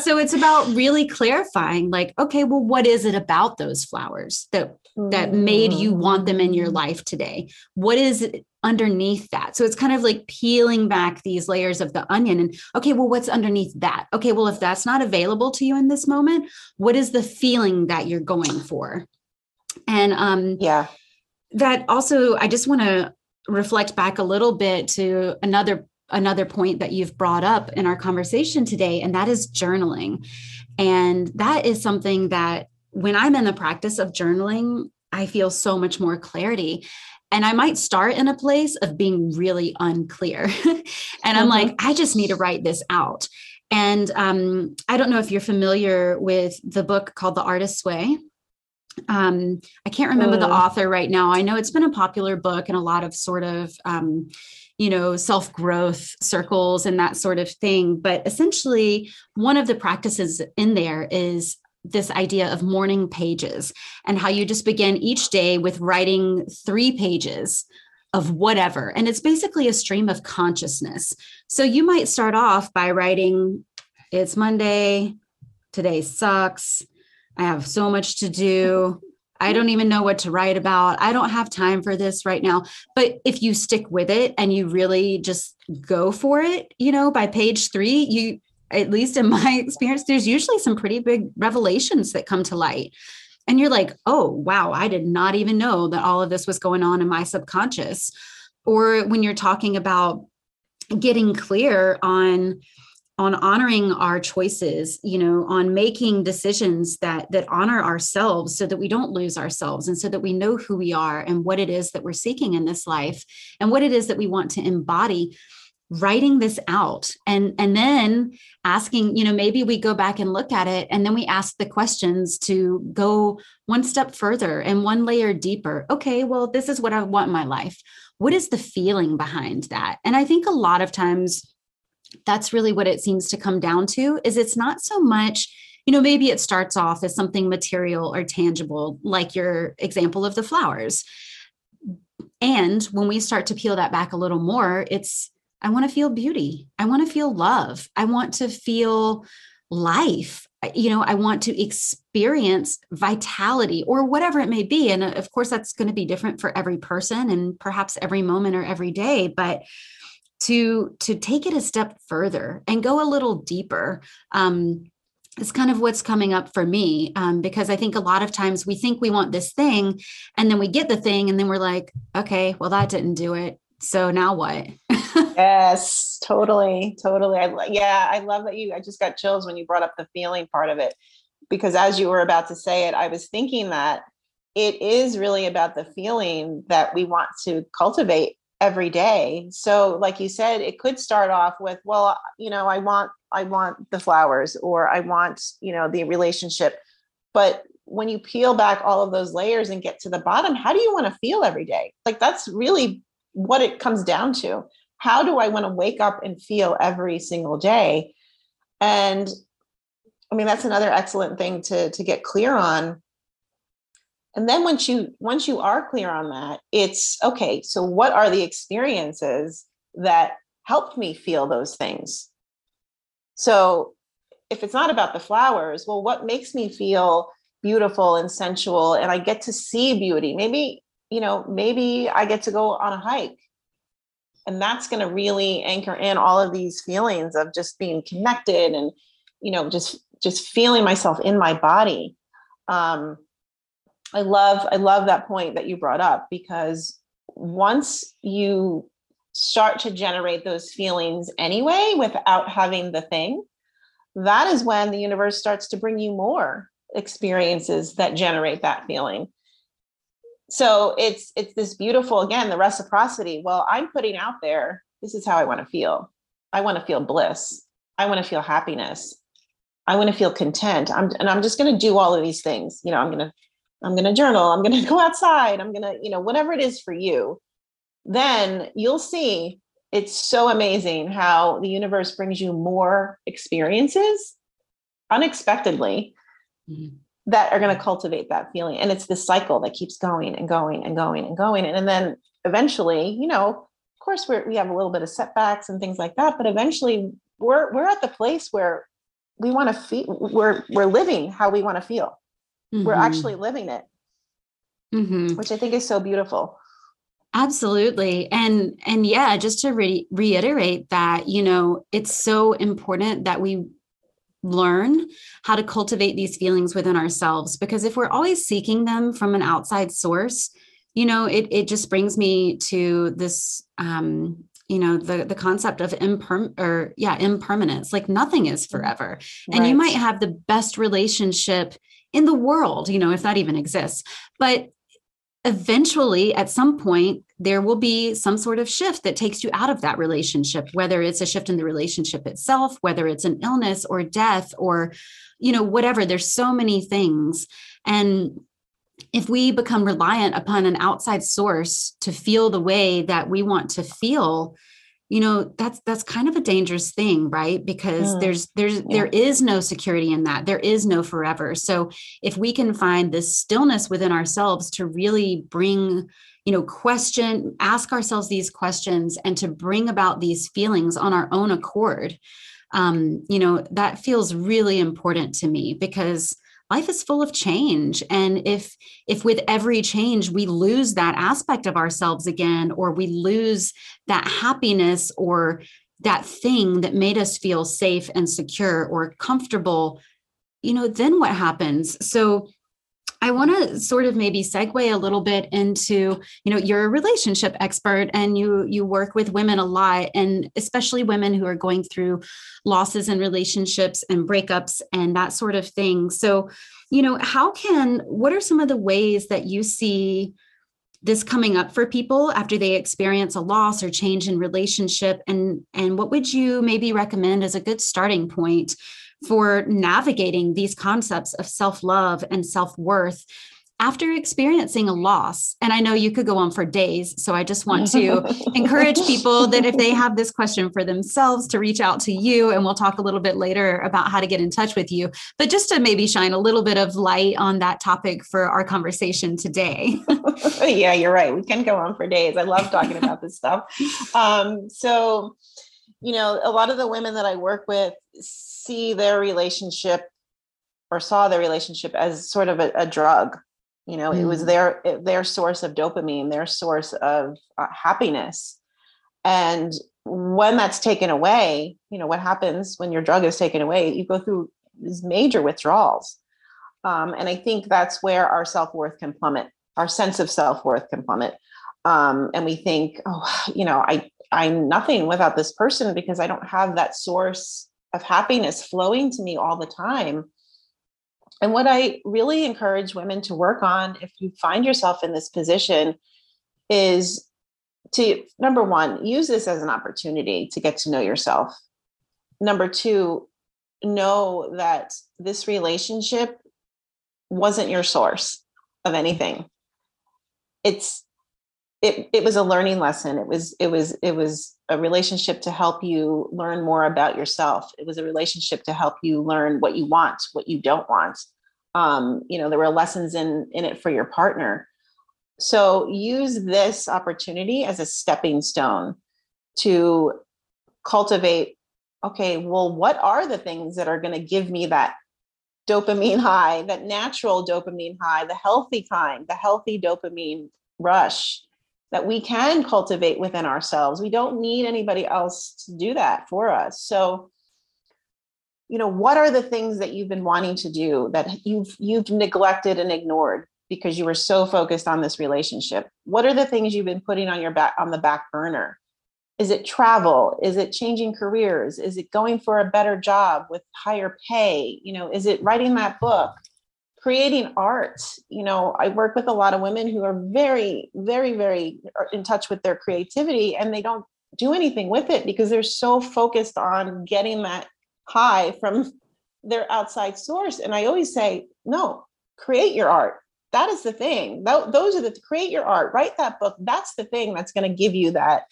so it's about really clarifying like okay, well what is it about those flowers that that made you want them in your mm. life today? What is underneath that? So it's kind of like peeling back these layers of the onion and okay, well what's underneath that? Okay, well if that's not available to you in this moment, what is the feeling that you're going for? And um yeah. That also I just want to reflect back a little bit to another another point that you've brought up in our conversation today, and that is journaling. And that is something that when I'm in the practice of journaling, I feel so much more clarity. And I might start in a place of being really unclear. [laughs] and I'm mm-hmm. like, I just need to write this out. And um, I don't know if you're familiar with the book called The Artist's Way. Um, I can't remember the author right now. I know it's been a popular book and a lot of sort of um, you know, self growth circles and that sort of thing. But essentially, one of the practices in there is this idea of morning pages and how you just begin each day with writing three pages of whatever. And it's basically a stream of consciousness. So you might start off by writing, It's Monday, today sucks. I have so much to do. I don't even know what to write about. I don't have time for this right now. But if you stick with it and you really just go for it, you know, by page three, you, at least in [laughs] my experience, there's usually some pretty big revelations that come to light. And you're like, oh, wow, I did not even know that all of this was going on in my subconscious. Or when you're talking about getting clear on, on honoring our choices you know on making decisions that that honor ourselves so that we don't lose ourselves and so that we know who we are and what it is that we're seeking in this life and what it is that we want to embody writing this out and and then asking you know maybe we go back and look at it and then we ask the questions to go one step further and one layer deeper. Okay well this is what i want in my life. What is the feeling behind that? And i think a lot of times that's really what it seems to come down to is it's not so much you know maybe it starts off as something material or tangible like your example of the flowers. And when we start to peel that back a little more it's i want to feel beauty. I want to feel love. I want to feel life. You know i want to experience vitality or whatever it may be. And uh, of course that's going to be different for every person and perhaps every moment or every day. But to to take it a step further and go a little deeper um, is kind of what's coming up for me um, because I think a lot of times we think we want this thing and then we get the thing and then we're like, okay, well, that didn't do it. So now what? [laughs] yes, totally. Totally. I, yeah, I love that you, I just got chills when you brought up the feeling part of it because as you were about to say it, I was thinking that it is really about the feeling that we want to cultivate every day so like you said it could start off with well you know i want i want the flowers or i want you know the relationship but when you peel back all of those layers and get to the bottom how do you want to feel every day like that's really what it comes down to how do i want to wake up and feel every single day? And i mean that's another excellent thing to to get clear on. And then once you once you are clear on that it's okay so what are the experiences that helped me feel those things? So if it's not about the flowers well what makes me feel beautiful and sensual and i get to see beauty? Maybe you know maybe i get to go on a hike and that's going to really anchor in all of these feelings of just being connected and you know just just feeling myself in my body um, I love I love that point that you brought up because once you start to generate those feelings anyway without having the thing, that is when the universe starts to bring you more experiences that generate that feeling. So it's it's this beautiful again the reciprocity. Well, I'm putting out there this is how I want to feel. I want to feel bliss. I want to feel happiness. I want to feel content. I'm and I'm just going to do all of these things. You know, I'm going to I'm going to journal, I'm going [laughs] to go outside, I'm going to, you know, whatever it is for you, then you'll see it's so amazing how the universe brings you more experiences unexpectedly mm-hmm. That are going to cultivate that feeling. And it's this cycle that keeps going and going and going and going. And, and then eventually, you know, of course, we're, we have a little bit of setbacks and things like that, but eventually we're, we're at the place where we want to feel, we're, we're living how we want to feel mm-hmm. we're actually living it mm-hmm. which i think is so beautiful absolutely and and yeah just to re- reiterate that you know it's so important that we learn how to cultivate these feelings within ourselves because if we're always seeking them from an outside source you know it it just brings me to this um you know the the concept of imperm or yeah impermanence like nothing is mm-hmm. forever right. and you might have the best relationship in the world, you know, if that even exists. But eventually, at some point, there will be some sort of shift that takes you out of that relationship, whether it's a shift in the relationship itself, whether it's an illness or death or, you know, whatever. There's so many things. And if we become reliant upon an outside source to feel the way that we want to feel, you know that's that's kind of a dangerous thing right because mm. there's there's yeah. there is no security in that there is no forever so if we can find this stillness within ourselves to really bring you know question ask ourselves these questions and to bring about these feelings on our own accord. Um, you know that feels really important to me because life is full of change. And if if with every change we lose that aspect of ourselves again or we lose that happiness or that thing that made us feel safe and secure or comfortable you know then what happens? So I want to sort of maybe segue a little bit into, you know, you're a relationship expert and you you work with women a lot and especially women who are going through losses in relationships and breakups and that sort of thing. So, you know, how can what are some of the ways that you see this coming up for people after they experience a loss or change in relationship and and what would you maybe recommend as a good starting point for navigating these concepts of self love and self worth after experiencing a loss. And I know you could go on for days. So I just want to [laughs] encourage people that if they have this question for themselves, to reach out to you. And we'll talk a little bit later about how to get in touch with you. But just to maybe shine a little bit of light on that topic for our conversation today. [laughs] yeah, you're right. We can go on for days. I love talking about this stuff. [laughs] Um, so, you know, a lot of the women that I work with see their relationship or saw their relationship as sort of a, a drug you know mm. it was mm. their their source of dopamine their source of uh, happiness and when that's taken away you know what happens when your drug is taken away you go through these major withdrawals um, and i think that's where our self-worth can plummet our sense of self-worth can plummet um, and we think oh [sighs] you know i i'm nothing without this person because i don't have that source of happiness flowing to me all the time. And what I really encourage women to work on if you find yourself in this position is to number one, use this as an opportunity to get to know yourself. Number two, know that this relationship wasn't your source of anything. It's it it was a learning lesson. It was it was it was a relationship to help you learn more about yourself. It was a relationship to help you learn what you want, what you don't want. um, you know there were lessons in in it for your partner so use this opportunity as a stepping stone to cultivate okay well what are the things that are going to give me that dopamine high that natural dopamine high the healthy kind the healthy dopamine rush that we can cultivate within ourselves. We don't need anybody else to do that for us. So you know what are the things that you've been wanting to do that you've you've neglected and ignored because you were so focused on this relationship? What are the things you've been putting on your back on the back burner? Is it travel? Is it changing careers? Is it going for a better job with higher pay? You know is it writing that book creating art you know i work with a lot of women who are very very very uh, in touch with their creativity and they don't do anything with it because they're so focused on getting that high from [laughs] their outside source. And I always say, no, create your art. That is the thing. Those are the create your art, write that book. That's the thing that's going to give you that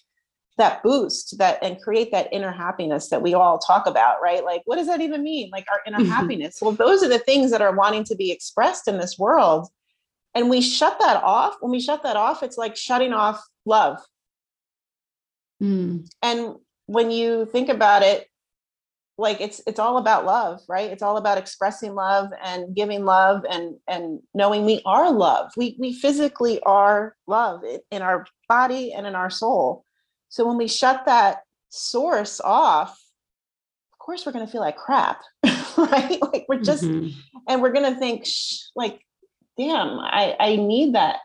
that boost that and create that inner happiness that we all talk about right? Like what does that even mean? Like our inner mm-hmm. happiness. Well those are the things that are wanting to be expressed in this world. And we shut that off. When we shut that off it's like shutting off love. Mm. and when you think about it like it's it's all about love right? It's all about expressing love and giving love and and knowing we are love. We we physically are love in our body and in our soul so when we shut that source off of course we're going to feel like crap [laughs] right like we're just mm-hmm. and we're going to think like damn i i need that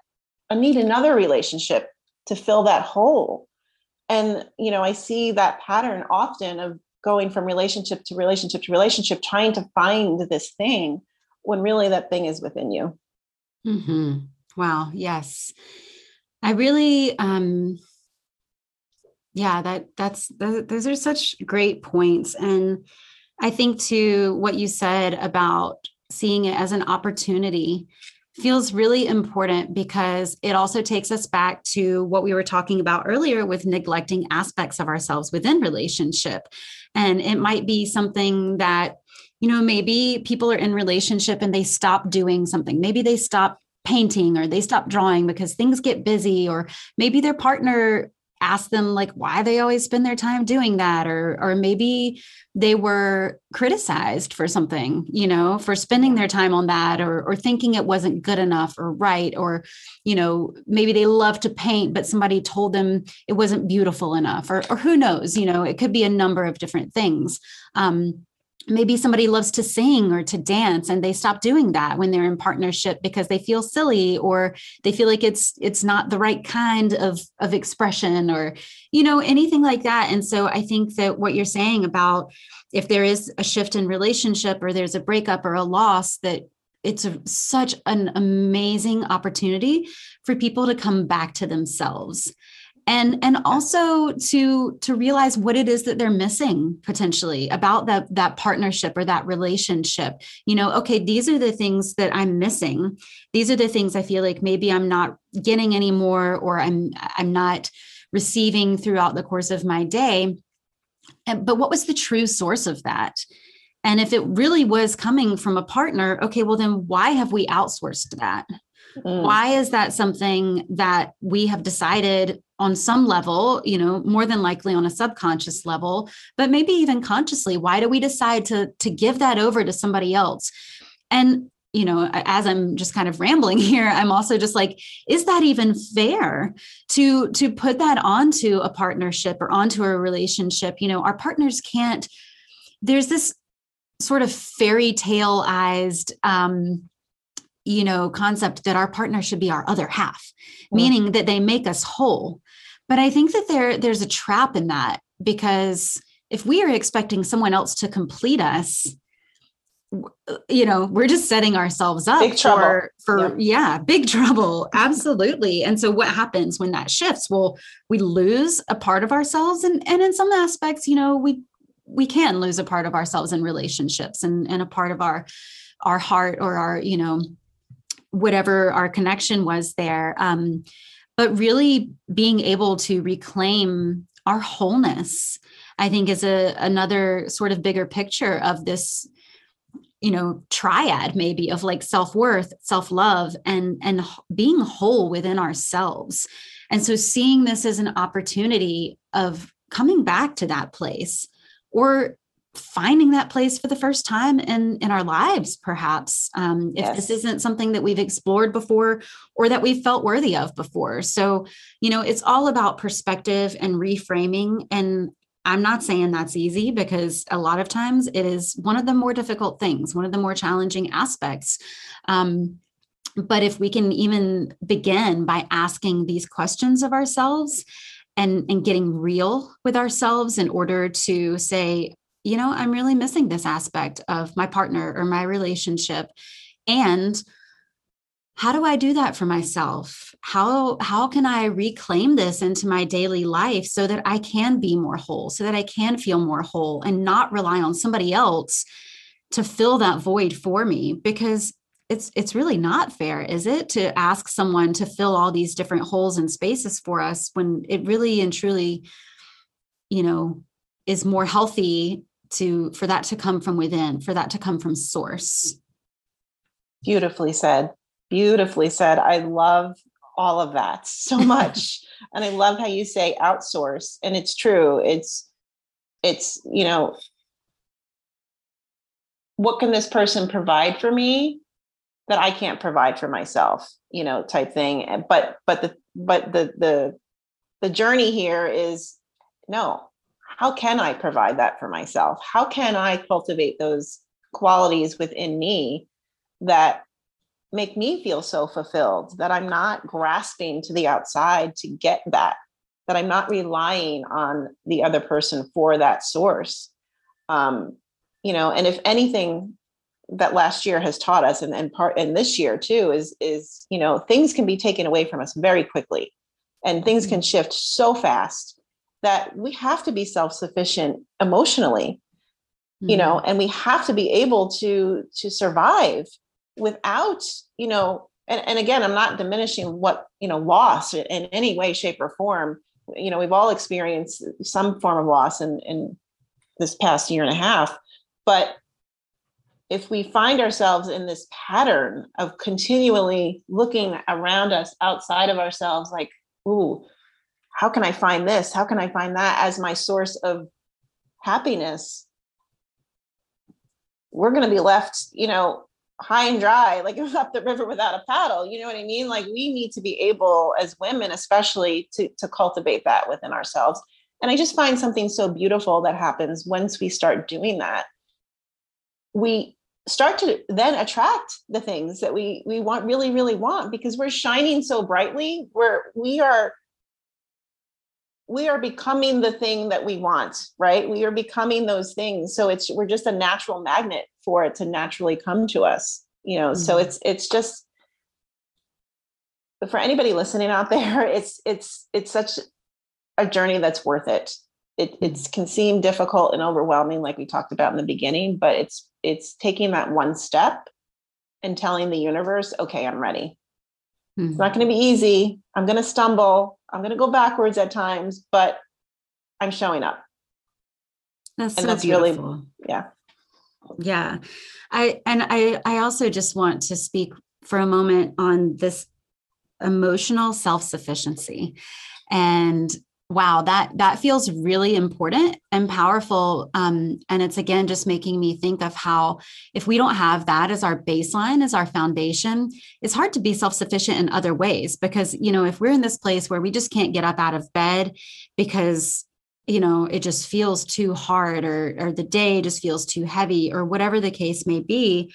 i need another relationship to fill that hole and you know i see that pattern often of going from relationship to relationship to relationship, trying to find this thing when really that thing is within you. Mm-hmm. Wow. Yes. I really, um, yeah, that that's, those are such great points. And I think to what you said about seeing it as an opportunity feels really important because it also takes us back to what we were talking about earlier with neglecting aspects of ourselves within relationship and it might be something that you know maybe people are in relationship and they stop doing something maybe they stop painting or they stop drawing because things get busy or maybe their partner ask them like why they always spend their time doing that or or maybe they were criticized for something you know for spending their time on that or or thinking it wasn't good enough or right or you know maybe they love to paint but somebody told them it wasn't beautiful enough or or who knows you know it could be a number of different things. Um maybe somebody loves to sing or to dance and they stop doing that when they're in partnership because they feel silly or they feel like it's it's not the right kind of of expression or you know anything like that. And so i think that what you're saying about if there is a shift in relationship or there's a breakup or a loss that it's a, such an amazing opportunity for people to come back to themselves and and also to to realize what it is that they're missing potentially about that that partnership or that relationship. You know okay these are the things that i'm missing. These are the things i feel like maybe i'm not getting anymore or i'm i'm not receiving throughout the course of my day. And, but what was the true source of that? And if it really was coming from a partner okay well then why have we outsourced that? Mm. Why is that something that we have decided on some level, you know, more than likely on a subconscious level, but maybe even consciously? Why do we decide to to give that over to somebody else? And you know as i'm just kind of rambling [laughs] here i'm also just like is that even fair to to put that onto a partnership or onto a relationship you know our partners can't there's this sort of fairy taleized um you know concept that our partner should be our other half mm. meaning that they make us whole but i think that there there's a trap in that because if we are expecting someone else to complete us you know we're just setting ourselves up big trouble. for, for yeah. yeah big trouble absolutely and so what happens when that shifts well we lose a part of ourselves and and in some aspects you know we we can lose a part of ourselves in relationships and and a part of our our heart or our you know whatever our connection was there. Um, but really being able to reclaim our wholeness, I think, is a another sort of bigger picture of this you know triad maybe of like self-worth self-love and and being whole within ourselves. And so seeing this as an opportunity of coming back to that place or finding that place for the first time in in our lives perhaps um, if yes. this isn't something that we've explored before or that we've felt worthy of before so you know it's all about perspective and reframing and i'm not saying that's easy because a lot of times it is one of the more difficult things one of the more challenging aspects um, but if we can even begin by asking these questions of ourselves and and getting real with ourselves in order to say you know, I'm really missing this aspect of my partner or my relationship. And how do I do that for myself? How how can I reclaim this into my daily life so that I can be more whole, so that I can feel more whole and not rely on somebody else to fill that void for me because it's it's really not fair is it to ask someone to fill all these different holes and spaces for us when it really and truly you know is more healthy to for that to come from within for that to come from source. Beautifully said. Beautifully said. I love all of that so [laughs] much. And i love how you say outsource and it's true. It's it's you know what can this person provide for me that i can't provide for myself you know type thing. But but the but the the the journey here is no how can I provide that for myself? How can I cultivate those qualities within me that make me feel so fulfilled that I'm not grasping to the outside to get that, that I'm not relying on the other person for that source. Um, you know, and if anything that last year has taught us and, and part and this year too is is you know things can be taken away from us very quickly and things can mm-hmm. shift so fast that we have to be self-sufficient emotionally mm-hmm. you know mm-hmm. and we have to be able to to survive without you know and, and again i'm not diminishing what you know loss in any way shape or form you know we've all experienced some form of loss in in this past year and a half but if we find ourselves in this pattern of continually looking around us outside of ourselves like ooh how can I find this? How can I find that as my source of happiness? We're going to be left, you know, high and dry, like [laughs] up the river without a paddle. You know what I mean? Like we need to be able, as women, especially, to, to cultivate that within ourselves. And I just find something so beautiful that happens once we start doing that. We start to then attract the things that we we want really really want because we're shining so brightly we're we are we are becoming the thing that we want right? We are becoming those things. So it's we're just a natural magnet for it to naturally come to us you know? Mm-hmm. so it's it's just for anybody listening out [laughs] there it's it's it's such a journey that's worth it. It mm-hmm. it can seem difficult and overwhelming like we talked about in the beginning but it's it's taking that one step and telling the universe okay i'm ready. Mm-hmm. it's not going to be easy. I'm going to stumble I'm going to go backwards at times, but I'm showing up. That's and so that's beautiful. really yeah. Yeah. I and I I also just want to speak for a moment on this emotional self-sufficiency. And wow that that feels really important and powerful um, and it's again just making me think of how if we don't have that as our baseline as our foundation it's hard to be self-sufficient in other ways because you know if we're in this place where we just can't get up out of bed because you know it just feels too hard or or the day just feels too heavy or whatever the case may be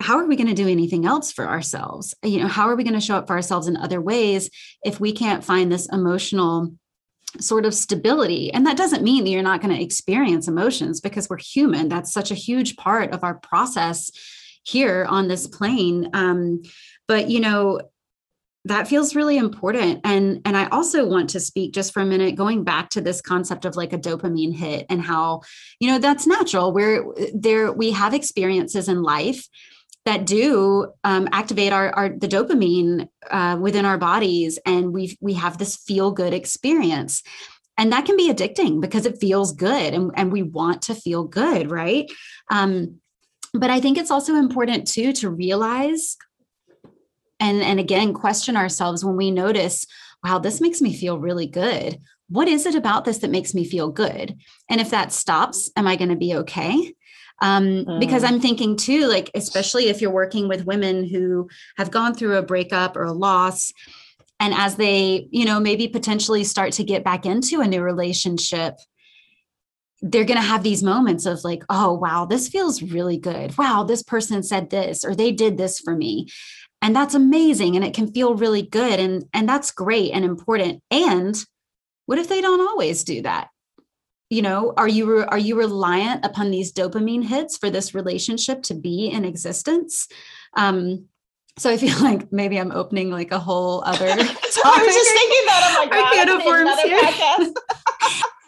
how are we going to do anything else for ourselves you know how are we going to show up for ourselves in other ways if we can't find this emotional sort of stability. And that doesn't mean that you're not going to experience emotions because we're human. That's such a huge part of our process here on this plane. Um, but, you know, that feels really important and and i also want to speak just for a minute going back to this concept of like a dopamine hit and how you know that's natural where there we have experiences in life that do um, activate our, our the dopamine uh, within our bodies, and we we have this feel good experience, and that can be addicting because it feels good, and and we want to feel good, right? Um, but I think it's also important too to realize and and again question ourselves when we notice wow this makes me feel really good. What is it about this that makes me feel good? And if that stops am i going to be okay um, mm. because i'm thinking too like especially if you're working with women who have gone through a breakup or a loss and as they you know maybe potentially start to get back into a new relationship they're going to have these moments of like oh wow this feels really good. Wow this person said this or they did this for me. And that's amazing and it can feel really good and and that's great and important. And what if they don't always do that you know are you are you reliant upon these dopamine hits for this relationship to be in existence um so I feel [laughs] like maybe I'm opening like a whole other. [laughs] I was just thinking that. I'm like, wow, I can't afford [laughs]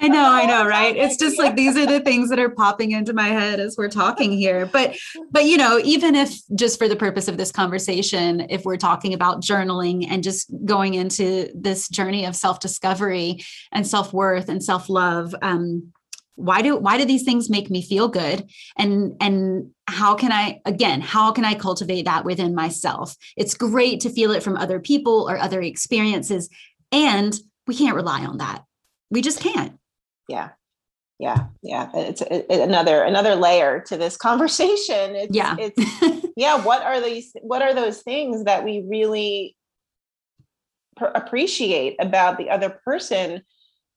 I know, I know, right? It's just like these are the things that are popping into my head as we're talking here. But but you know, even if just for the purpose of this conversation, if we're talking about journaling and just going into this journey of self-discovery and self-worth and self-love, um, why do why do these things make me feel good and and how can i again how can i cultivate that within myself it's great to feel it from other people or other experiences and we can't rely on that we just can't. Yeah. Yeah. Yeah. It's it, another another layer to this [laughs] conversation. It's, yeah. it's [laughs] yeah what are these what are those things that we really pr- appreciate about the other person?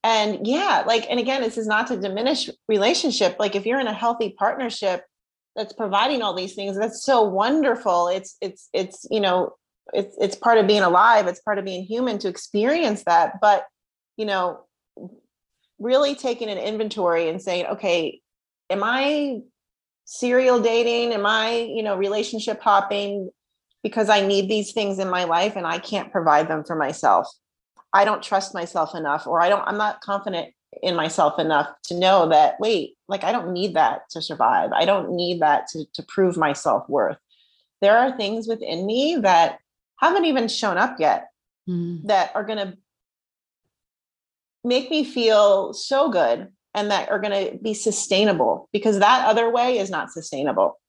And yeah like and again this is not to diminish relationship. Like if you're in a healthy partnership that's providing all these things that's so wonderful. It's it's it's you know it's it's part of being alive. It's part of being human to experience that. But you know really taking an inventory and saying, okay, am I serial dating? Am I, you know, relationship hopping because I need these things in my life and I can't provide them for myself? I don't trust myself enough, or I don't, I'm not confident in myself enough to know that, wait, like I don't need that to survive. I don't need that to, to prove my self worth. There are things within me that haven't even shown up yet mm. that are going to make me feel so good and that are going to be sustainable because that other way is not sustainable.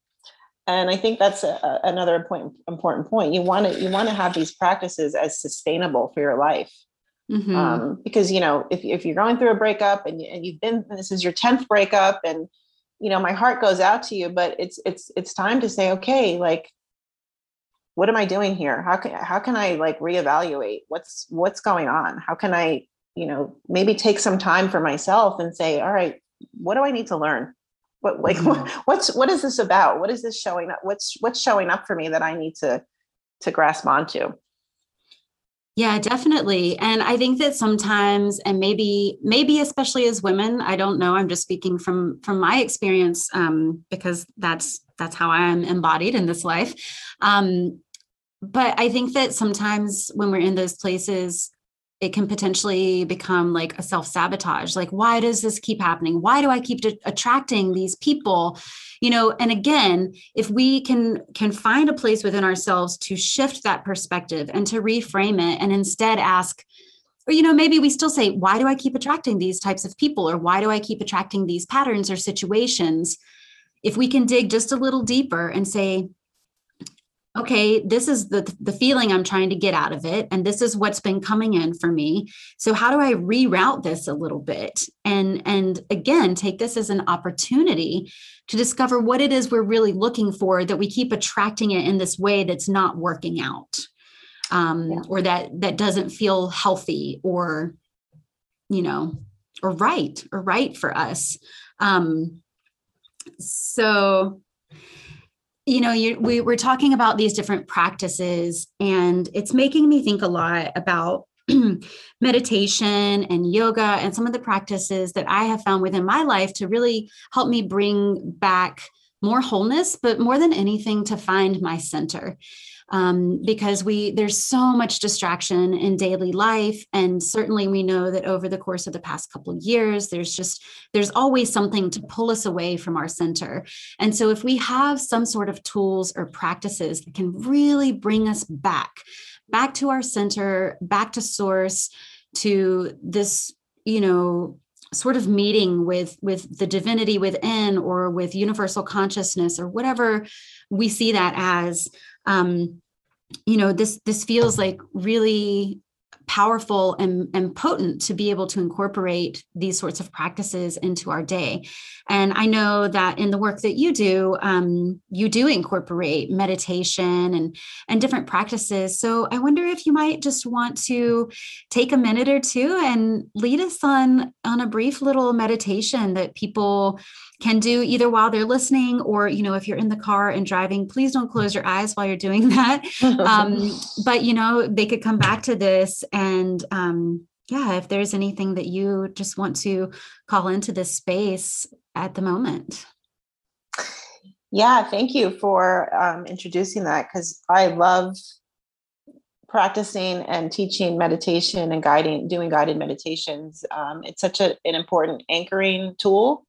And i think that's a, another important important point. You want to you want to have these practices as sustainable for your life. Mm-hmm. um, because you know if, if you're going through a breakup and, and you've been this is your 10th breakup and you know my heart goes out to you but it's it's it's time to say okay like what am i doing here? How can how can i like reevaluate? What's what's going on? How can i you know maybe take some time for myself and say all right what do i need to learn? What like mm-hmm. [laughs] what's what is this about? What is this showing up what's what's showing up for me that i need to to grasp onto? Yeah definitely. And i think that sometimes and maybe maybe especially as women i don't know i'm just speaking from from my experience um because that's that's how i am embodied in this life. Um but i think that sometimes when we're in those places it can potentially become like a self sabotage. Like, why does this keep happening? Why do I keep attracting these people? You know, and again, if we can can find a place within ourselves to shift that perspective and to reframe it, and instead ask, or you know, maybe we still say, why do I keep attracting these types of people, or why do I keep attracting these patterns or situations? If we can dig just a little deeper and say, okay this is the the feeling i'm trying to get out of it and this is what's been coming in for me. So how do i reroute this a little bit? And and again take this as an opportunity to discover what it is we're really looking for that we keep attracting it in this way that's not working out um, yeah. or that that doesn't feel healthy or you know or right or right for us. Um, so you know you, we were talking about these different practices and it's making me think a lot about [clears throat] meditation and yoga and some of the practices that i have found within my life to really help me bring back more wholeness but more than anything to find my center um, because we there's so much distraction in daily life. And certainly we know that over the course of the past couple of years there's just there's always something to pull us away from our center. And so if we have some sort of tools or practices that can really bring us back back to our center back to source to this you know sort of meeting with with the divinity within or with universal consciousness or whatever we see that as um you know this this feels like really powerful and, and potent to be able to incorporate these sorts of practices into our day. And I know that in the work that you do, um, you do incorporate meditation and, and different practices. So I wonder if you might just want to take a minute or two and lead us on, on a brief little meditation that people can do either while they're listening or you know if you're in the car and driving please don't close your eyes while you're doing that [laughs] um, but you know they could come back to this and um, yeah if there's anything that you just want to call into this space at the moment yeah thank you for um, introducing that because i love practicing and teaching meditation and guiding doing guided meditations um, it's such a, an important anchoring tool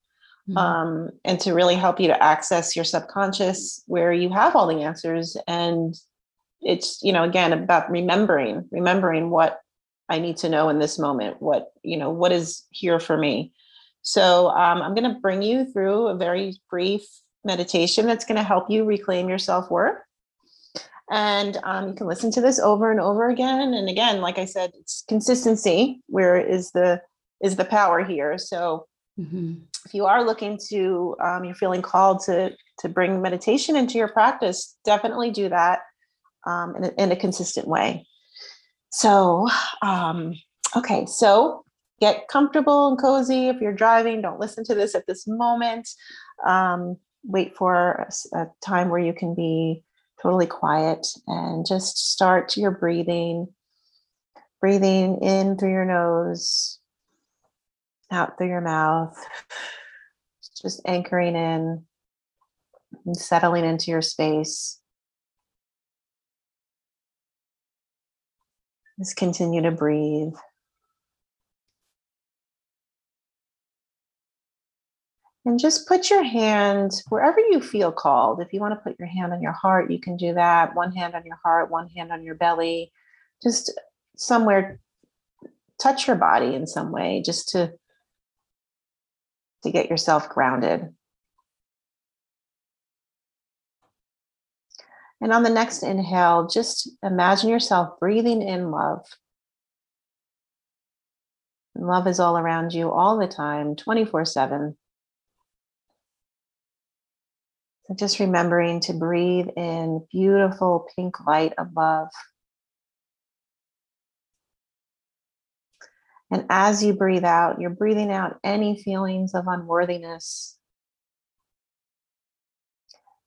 mm-hmm. um, and to really help you to access your subconscious where you have all the answers and it's you know again about remembering remembering what i need to know in this moment what you know what is here for me. So um, i'm going to bring you through a very brief meditation that's going to help you reclaim your self-worth. And um, you can listen to this over and over again. And again like i said it's consistency where is the is the power here. So mm-hmm. if you are looking to, um, you're feeling called to to bring meditation into your practice, definitely do that um, in, a, in a consistent way. So, um, okay, so get comfortable and cozy. If you're driving, don't listen to this at this moment. Um, wait for a, a time where you can be totally quiet and just start your breathing. Breathing in through your nose, out through your mouth just anchoring in and settling into your space. Just continue to breathe. And just put your hand wherever you feel called. If you want to put your hand on your heart, you can do that. One hand on your heart, one hand on your belly. Just somewhere, touch your body in some way, just to to get yourself grounded. And on the next inhale, just imagine yourself breathing in love. And love is all around you all the time, 24 7. So just remembering to breathe in beautiful pink light of love. And as you breathe out, you're breathing out any feelings of unworthiness,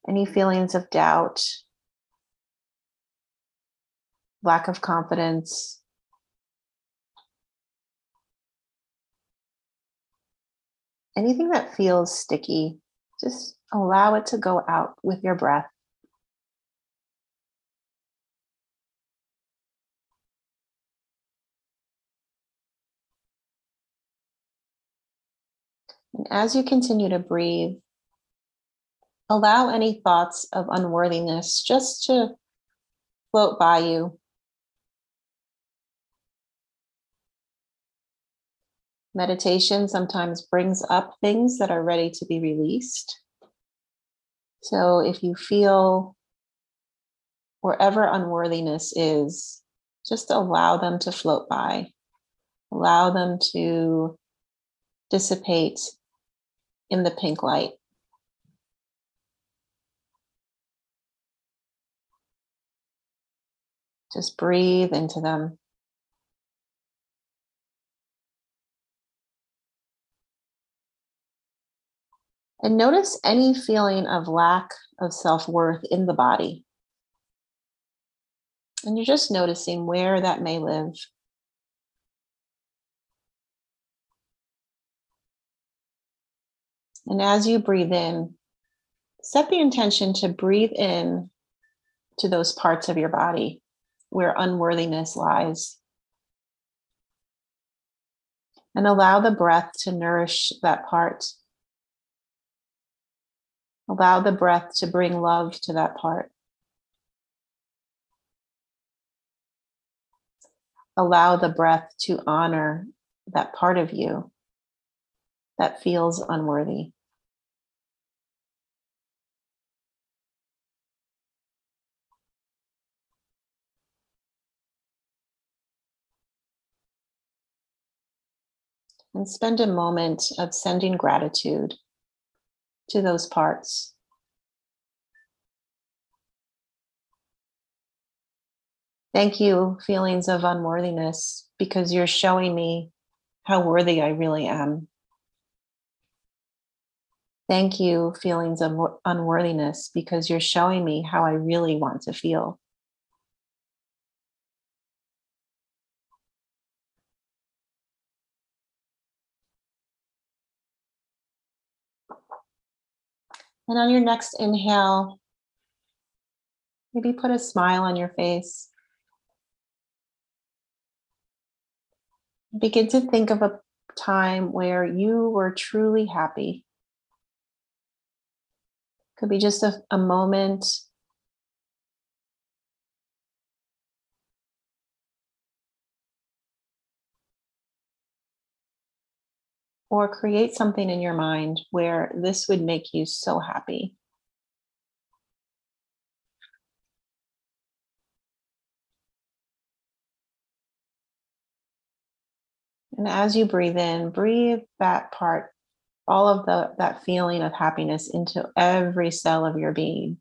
any feelings of doubt, lack of confidence. Anything that feels sticky, just allow it to go out with your breath. And as you continue to breathe, allow any thoughts of unworthiness just to float by you. Meditation sometimes brings up things that are ready to be released. So if you feel wherever unworthiness is, just allow them to float by. Allow them to dissipate in the pink light. Just breathe into them. And notice any feeling of lack of self worth in the body. And you're just noticing where that may live. And as you breathe in, set the intention to breathe in to those parts of your body where unworthiness lies. And allow the breath to nourish that part. Allow the breath to bring love to that part. Allow the breath to honor that part of you that feels unworthy. And spend a moment of sending gratitude to those parts. Thank you, feelings of unworthiness, because you're showing me how worthy I really am. Thank you, feelings of unworthiness, because you're showing me how I really want to feel. And on your next inhale, maybe put a smile on your face. Begin to think of a time where you were truly happy. Could be just a, a moment. Or create something in your mind where this would make you so happy. And as you breathe in, breathe that part, all of the that feeling of happiness into every cell of your being.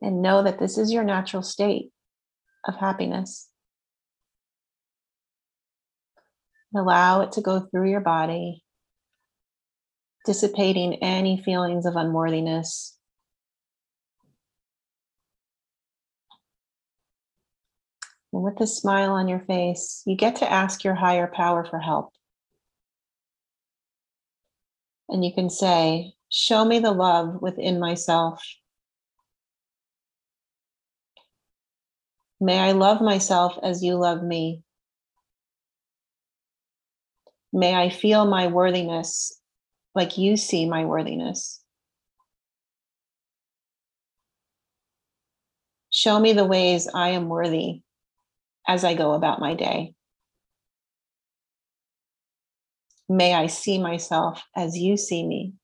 And know that this is your natural state of happiness. Allow it to go through your body, dissipating any feelings of unworthiness And with a smile on your face, you get to ask your higher power for help. And you can say, Show me the love within myself. May I love myself as you love me. May I feel my worthiness like you see my worthiness. Show me the ways I am worthy as I go about my day. May I see myself as you see me.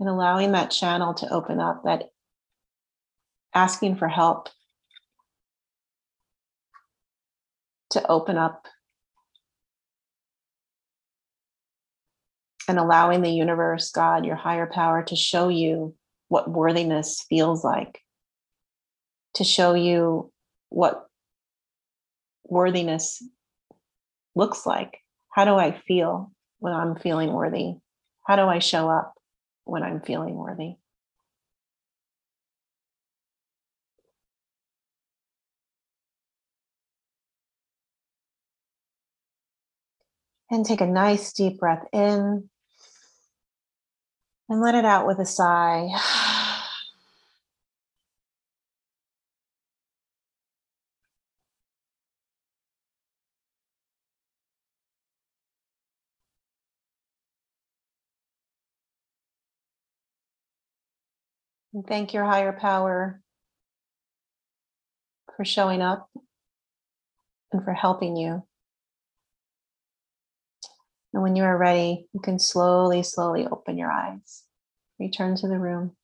And allowing that channel to open up, that asking for help to open up and allowing the universe, God, your higher power, to show you what worthiness feels like, to show you what worthiness looks like. How do I feel when I'm feeling worthy? How do I show up when I'm feeling worthy? And take a nice deep breath in and let it out with a sigh. [sighs] [sighs] And thank your higher power for showing up and for helping you. And when you are ready, you can slowly, slowly open your eyes. Return to the room.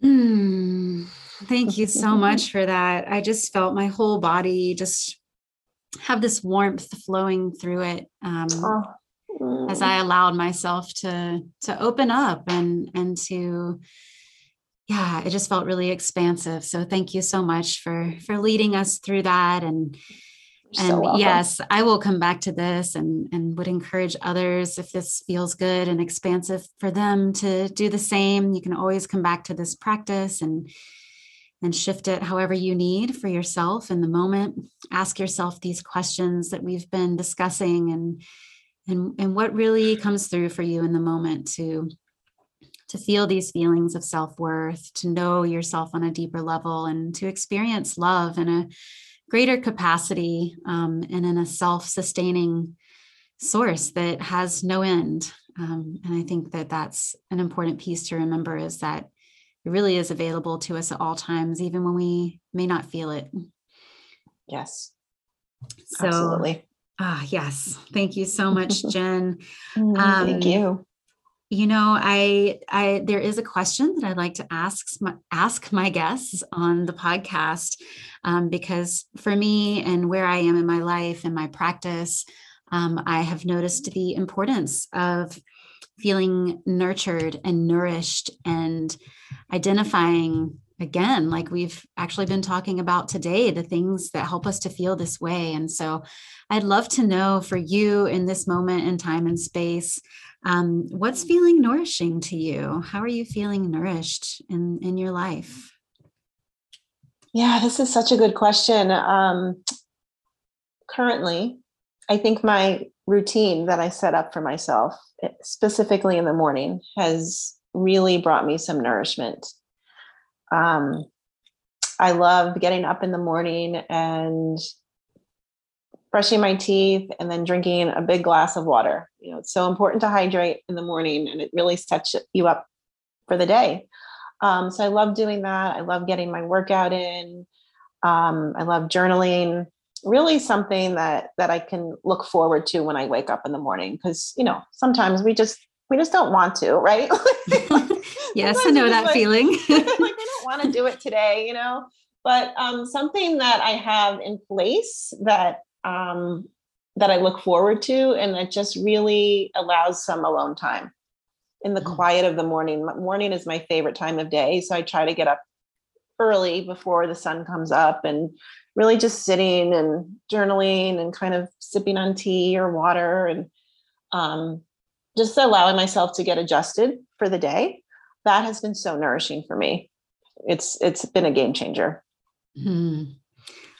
Hmm. Thank you so [laughs] much for that. I just felt my whole body just have this warmth flowing through it um, oh. Mm. as I allowed myself to to open up and and to yeah, it just felt really expansive. So thank you so much for for leading us through that and and so yes, I will come back to this and and would encourage others if this feels good and expansive for them to do the same. You can always come back to this practice and and shift it however you need for yourself in the moment. Ask yourself these questions that we've been discussing and and and what really comes through for you in the moment to to feel these feelings of self-worth to know yourself on a deeper level and to experience love in a greater capacity um, and in a self-sustaining source that has no end. Um, and I think that that's an important piece to remember is that it really is available to us at all times, even when we may not feel it. Yes. So, Absolutely. Ah, yes. Thank you so much, [laughs] Jen. Mm, Um, Thank you. You know, I, I, there is a question that I'd like to ask my, ask my guests on the podcast, um, because for me and where I am in my life and my practice, um, I have noticed the importance of feeling nurtured and nourished and identifying again, like we've actually been talking about today, the things that help us to feel this way. And so I'd love to know for you in this moment in time and space, um, what's feeling nourishing to you? How are you feeling nourished in, in your life? Yeah, this is such a good question. Um, currently, I think my routine that I set up for myself, eh, specifically in the morning, has really brought me some nourishment. Um, I love getting up in the morning and brushing my teeth and then drinking a big glass of water. You know, it's so important to hydrate in the morning and it really sets you up for the day. Um, so I love doing that. I love getting my workout in. Um, I love journaling. Really something that that I can look forward to when I wake up in the morning because you know sometimes we just we just don't want to, right? [laughs] [laughs] yes, I know that like, feeling. [laughs] like want to do it today, you know. But um, something that I have in place that um, that I look forward to, and that just really allows some alone time in the Mm. quiet of the morning. Morning is my favorite time of day, so I try to get up early before the sun comes up and really just sitting and journaling and kind of sipping on tea or water and um, just allowing myself to get adjusted for the day. That has been so nourishing for me. It's it's been a game changer. Hmm.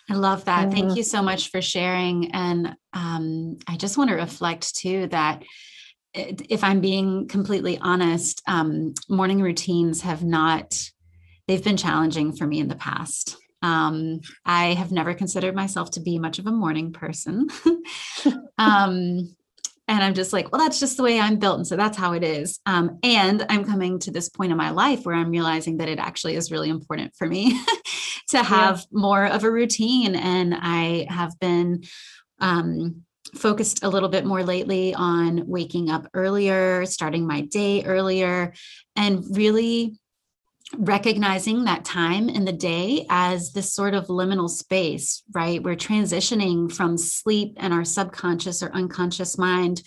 I love that. Thank Mhm. you so much for sharing. And um, I just want to reflect too that if I'm being completely honest, um, morning routines have not, they've been challenging for me in the past. Um, I have never considered myself to be much of a morning person. [laughs] um, and I'm just like, well, that's just the way I'm built. And so that's how it is. Um, and I'm coming to this point in my life where I'm realizing that it actually is really important for me [laughs] to have more of a routine. And I have been um, focused a little bit more lately on waking up earlier, starting my day earlier, and really recognizing that time in the day as this sort of liminal space, right? We're transitioning from sleep and our subconscious or unconscious mind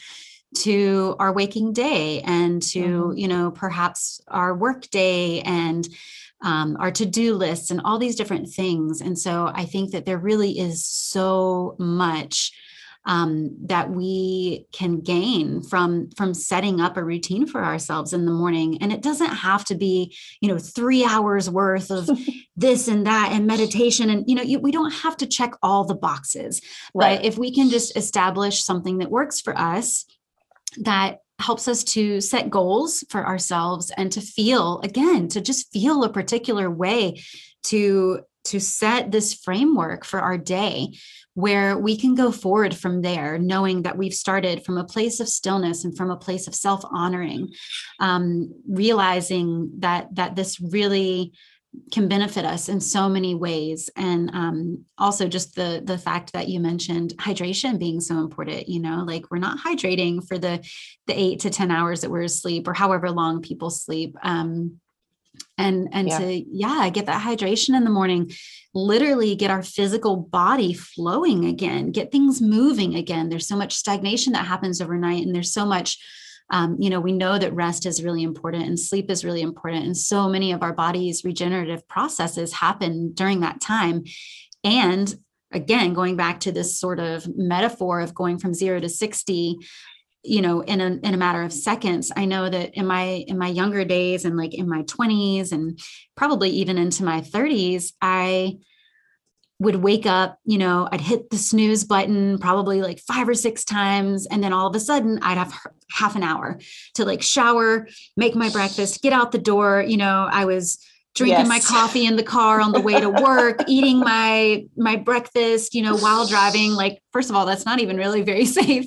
to our waking day and to, Mhm. you know, perhaps our work day and um, our to-do lists and all these different things. And so I think that there really is so much um, that we can gain from from setting up a routine for ourselves in the morning. And it doesn't have to be you know three hours worth of [laughs] this and that and meditation. And you know you, we don't have to check all the boxes. But if we can just establish something that works for us that helps us to set goals for ourselves and to feel again to just feel a particular way to to set this framework for our day where we can go forward from there knowing that we've started from a place of stillness and from a place of self-honoring um, realizing that that this really can benefit us in so many ways and um, also just the the fact that you mentioned hydration being so important you know like we're not hydrating for the the eight to ten hours that we're asleep or however long people sleep um, and and Yeah. to yeah get that hydration in the morning literally get our physical body flowing again get things moving again. There's so much stagnation that happens overnight and there's so much um, you know we know that rest is really important and sleep is really important and so many of our body's regenerative processes happen during that time. And again going back to this sort of metaphor of going from 0 to 60 you know in a in a matter of seconds. I know that in my in my younger days and like in my 20s and probably even into my 30s i would wake up you know i'd hit the snooze button probably like five or six times and then all of a sudden i'd have half an hour to like shower make my breakfast get out the door. You know i was drinking Yes. my coffee in the car on the way to [laughs] work, eating my my breakfast, you know, while driving. Like, first of all, that's not even really very [laughs] safe.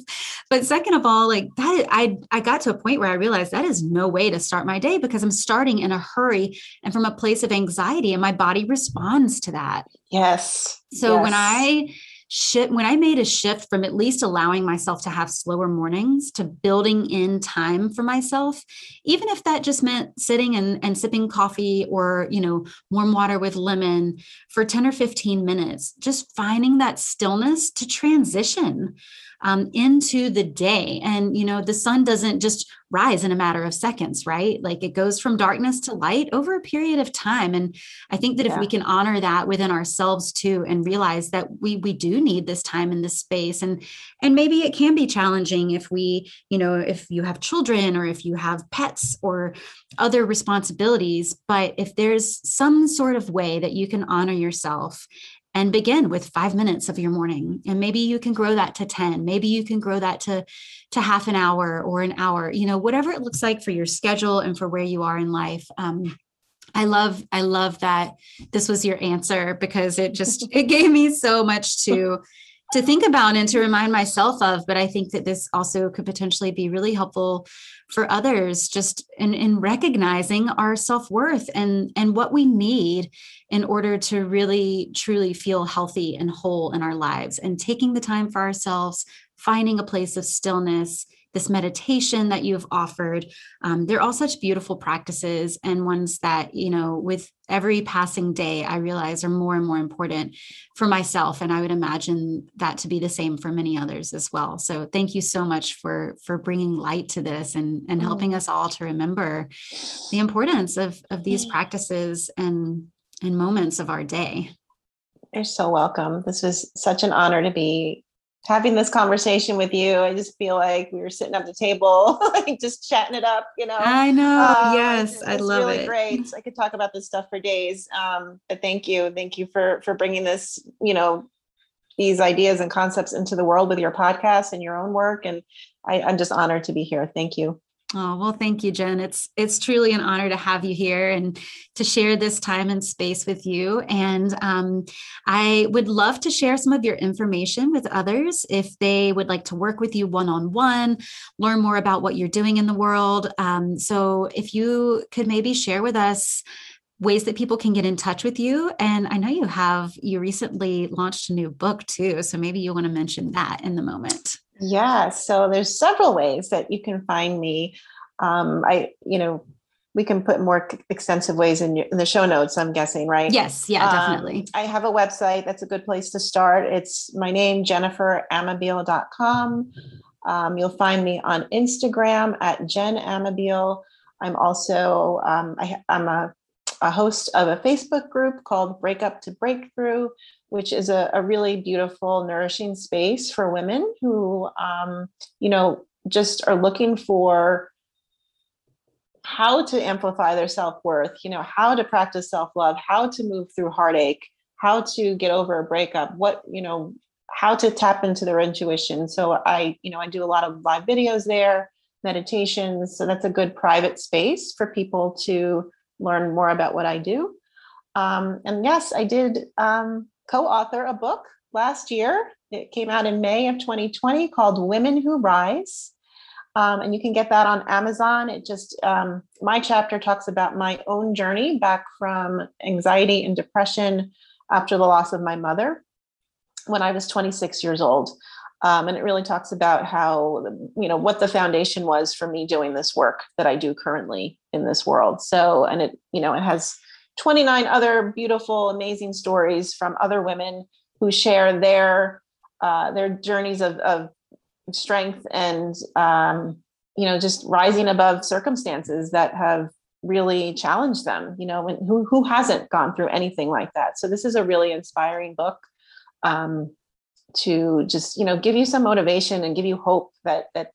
But second of all, like that, I I got to a point where I realized that is no way to start my day because I'm starting in a hurry and from a place of anxiety, and my body responds to that. Yes. So when I when I made a shift from at least allowing myself to have slower mornings to building in time for myself, even if that just meant sitting and, and sipping coffee or, you know, warm water with lemon for 10 or 15 minutes, just finding that stillness to transition um, into the day. And, you know, the sun doesn't just rise in a matter of seconds, right? Like it goes from darkness to light over a period of time. And I think that if we can honor that within ourselves too, and realize that we we do need this time in this space, and and maybe it can be challenging if we, you know, if you have children or if you have pets or other responsibilities, but if there's some sort of way that you can honor yourself and begin with five minutes of your morning. And maybe you can grow that to 10 maybe you can grow that to to half an hour or an hour you know whatever it looks like for your schedule and for where you are in life. Um, i love i love that this was your answer because it just [laughs] it gave me so much to to think about and to remind myself of but i think that this also could potentially be really helpful for others just in, in recognizing our self-worth and and what we need in order to really truly feel healthy and whole in our lives and taking the time for ourselves finding a place of stillness this meditation that you've offered. Um, they're all such beautiful practices and ones that you know with every passing day i realize are more and more important for myself. And i would imagine that to be the same for many others as well. So thank you so much for for bringing light to this and and helping us all to remember the importance of of these practices and and moments of our day. You're so welcome. This was such an honor to be having this conversation with you. I just feel like we were sitting at the table, [laughs] like just chatting it up, you know. i know Um, yes it's- i love really it Great. I could talk about this stuff for days. Um, but thank you, thank you for for bringing this, you know, these ideas and concepts into the world with your podcast and your own work. And I, I'm just honored to be here. Thank you. Oh, well, thank you, Jen. It's it's truly an honor to have you here and to share this time and space with you. And um, I would love to share some of your information with others if they would like to work with you one on one, learn more about what you're doing in the world. Um, so, if you could maybe share with us ways that people can get in touch with you. And I know you have you recently launched a new book too, so maybe you want to mention that in the moment. Yeah. So there's several ways that you can find me. Um, I, you know, we can put more extensive ways in, your, in the show notes. I'm guessing, right? Yes, yeah, Um, definitely. I have a website. That's a good place to start. It's my name, jenniferamabile.com. Um, you'll find me on Instagram at Jen Amabile. I'm also um, I, I'm a, a host of a Facebook group called Breakup to Breakthrough, which is a, a really beautiful, nourishing space for women who, um, you know, just are looking for how to amplify their self-worth you know how to practice self-love how to move through heartache how to get over a breakup what you know how to tap into their intuition. So i you know i do a lot of live videos there meditations so that's a good private space for people to learn more about what i do. Um, and yes i did um, co-author a book last year it came out in may of 2020 called women who rise um, and you can get that on Amazon. It just, um, my chapter talks about my own journey back from anxiety and depression after the loss of my mother when I was 26 years old. Um, and it really talks about how, you know, what the foundation was for me doing this work that I do currently in this world. So, and it, you know, it has 29 other beautiful, amazing stories from other women who share their, uh, their journeys of, of strength and um, you know just rising above circumstances that have really challenged them you know and who, who hasn't gone through anything like that? So this is a really inspiring book um, to just you know give you some motivation and give you hope that that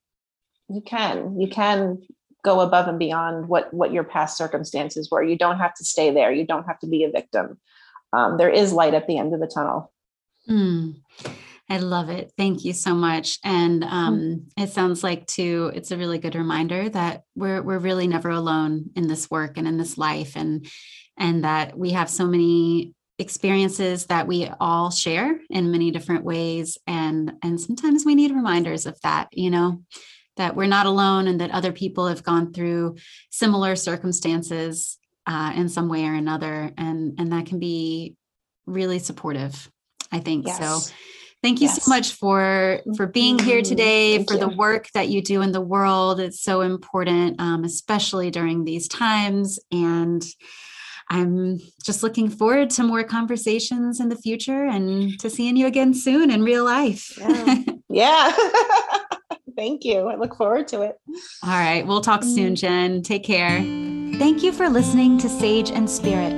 you can you can go above and beyond what what your past circumstances were you don't have to stay there you don't have to be a victim um, there is light at the end of the tunnel Mm. I love it. Thank you so much. And um, it sounds like too, it's a really good reminder that we're we're really never alone in this work and in this life, and and that we have so many experiences that we all share in many different ways, and and sometimes we need reminders of that. You know, that we're not alone, and that other people have gone through similar circumstances uh, in some way or another, and and that can be really supportive. I think yes. so Thank you yes. so much for for being here mm-hmm. today, Thank for you. the work that you do in the world. It's so important, um, especially during these times. And I'm just looking forward to more conversations in the future and to seeing you again soon in real life. Yeah. [laughs] yeah. [laughs] Thank you. I look forward to it. All right. We'll talk soon, mm. Jen. Take care. Thank you for listening to Sage and Spirit.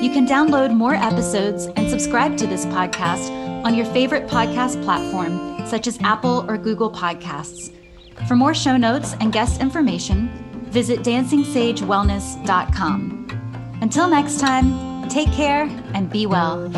You can download more episodes and subscribe to this podcast on your favorite podcast platform, such as Apple or Google Podcasts. For more show notes and guest information, visit dancingsagewellness.com. Until next time, take care and be well.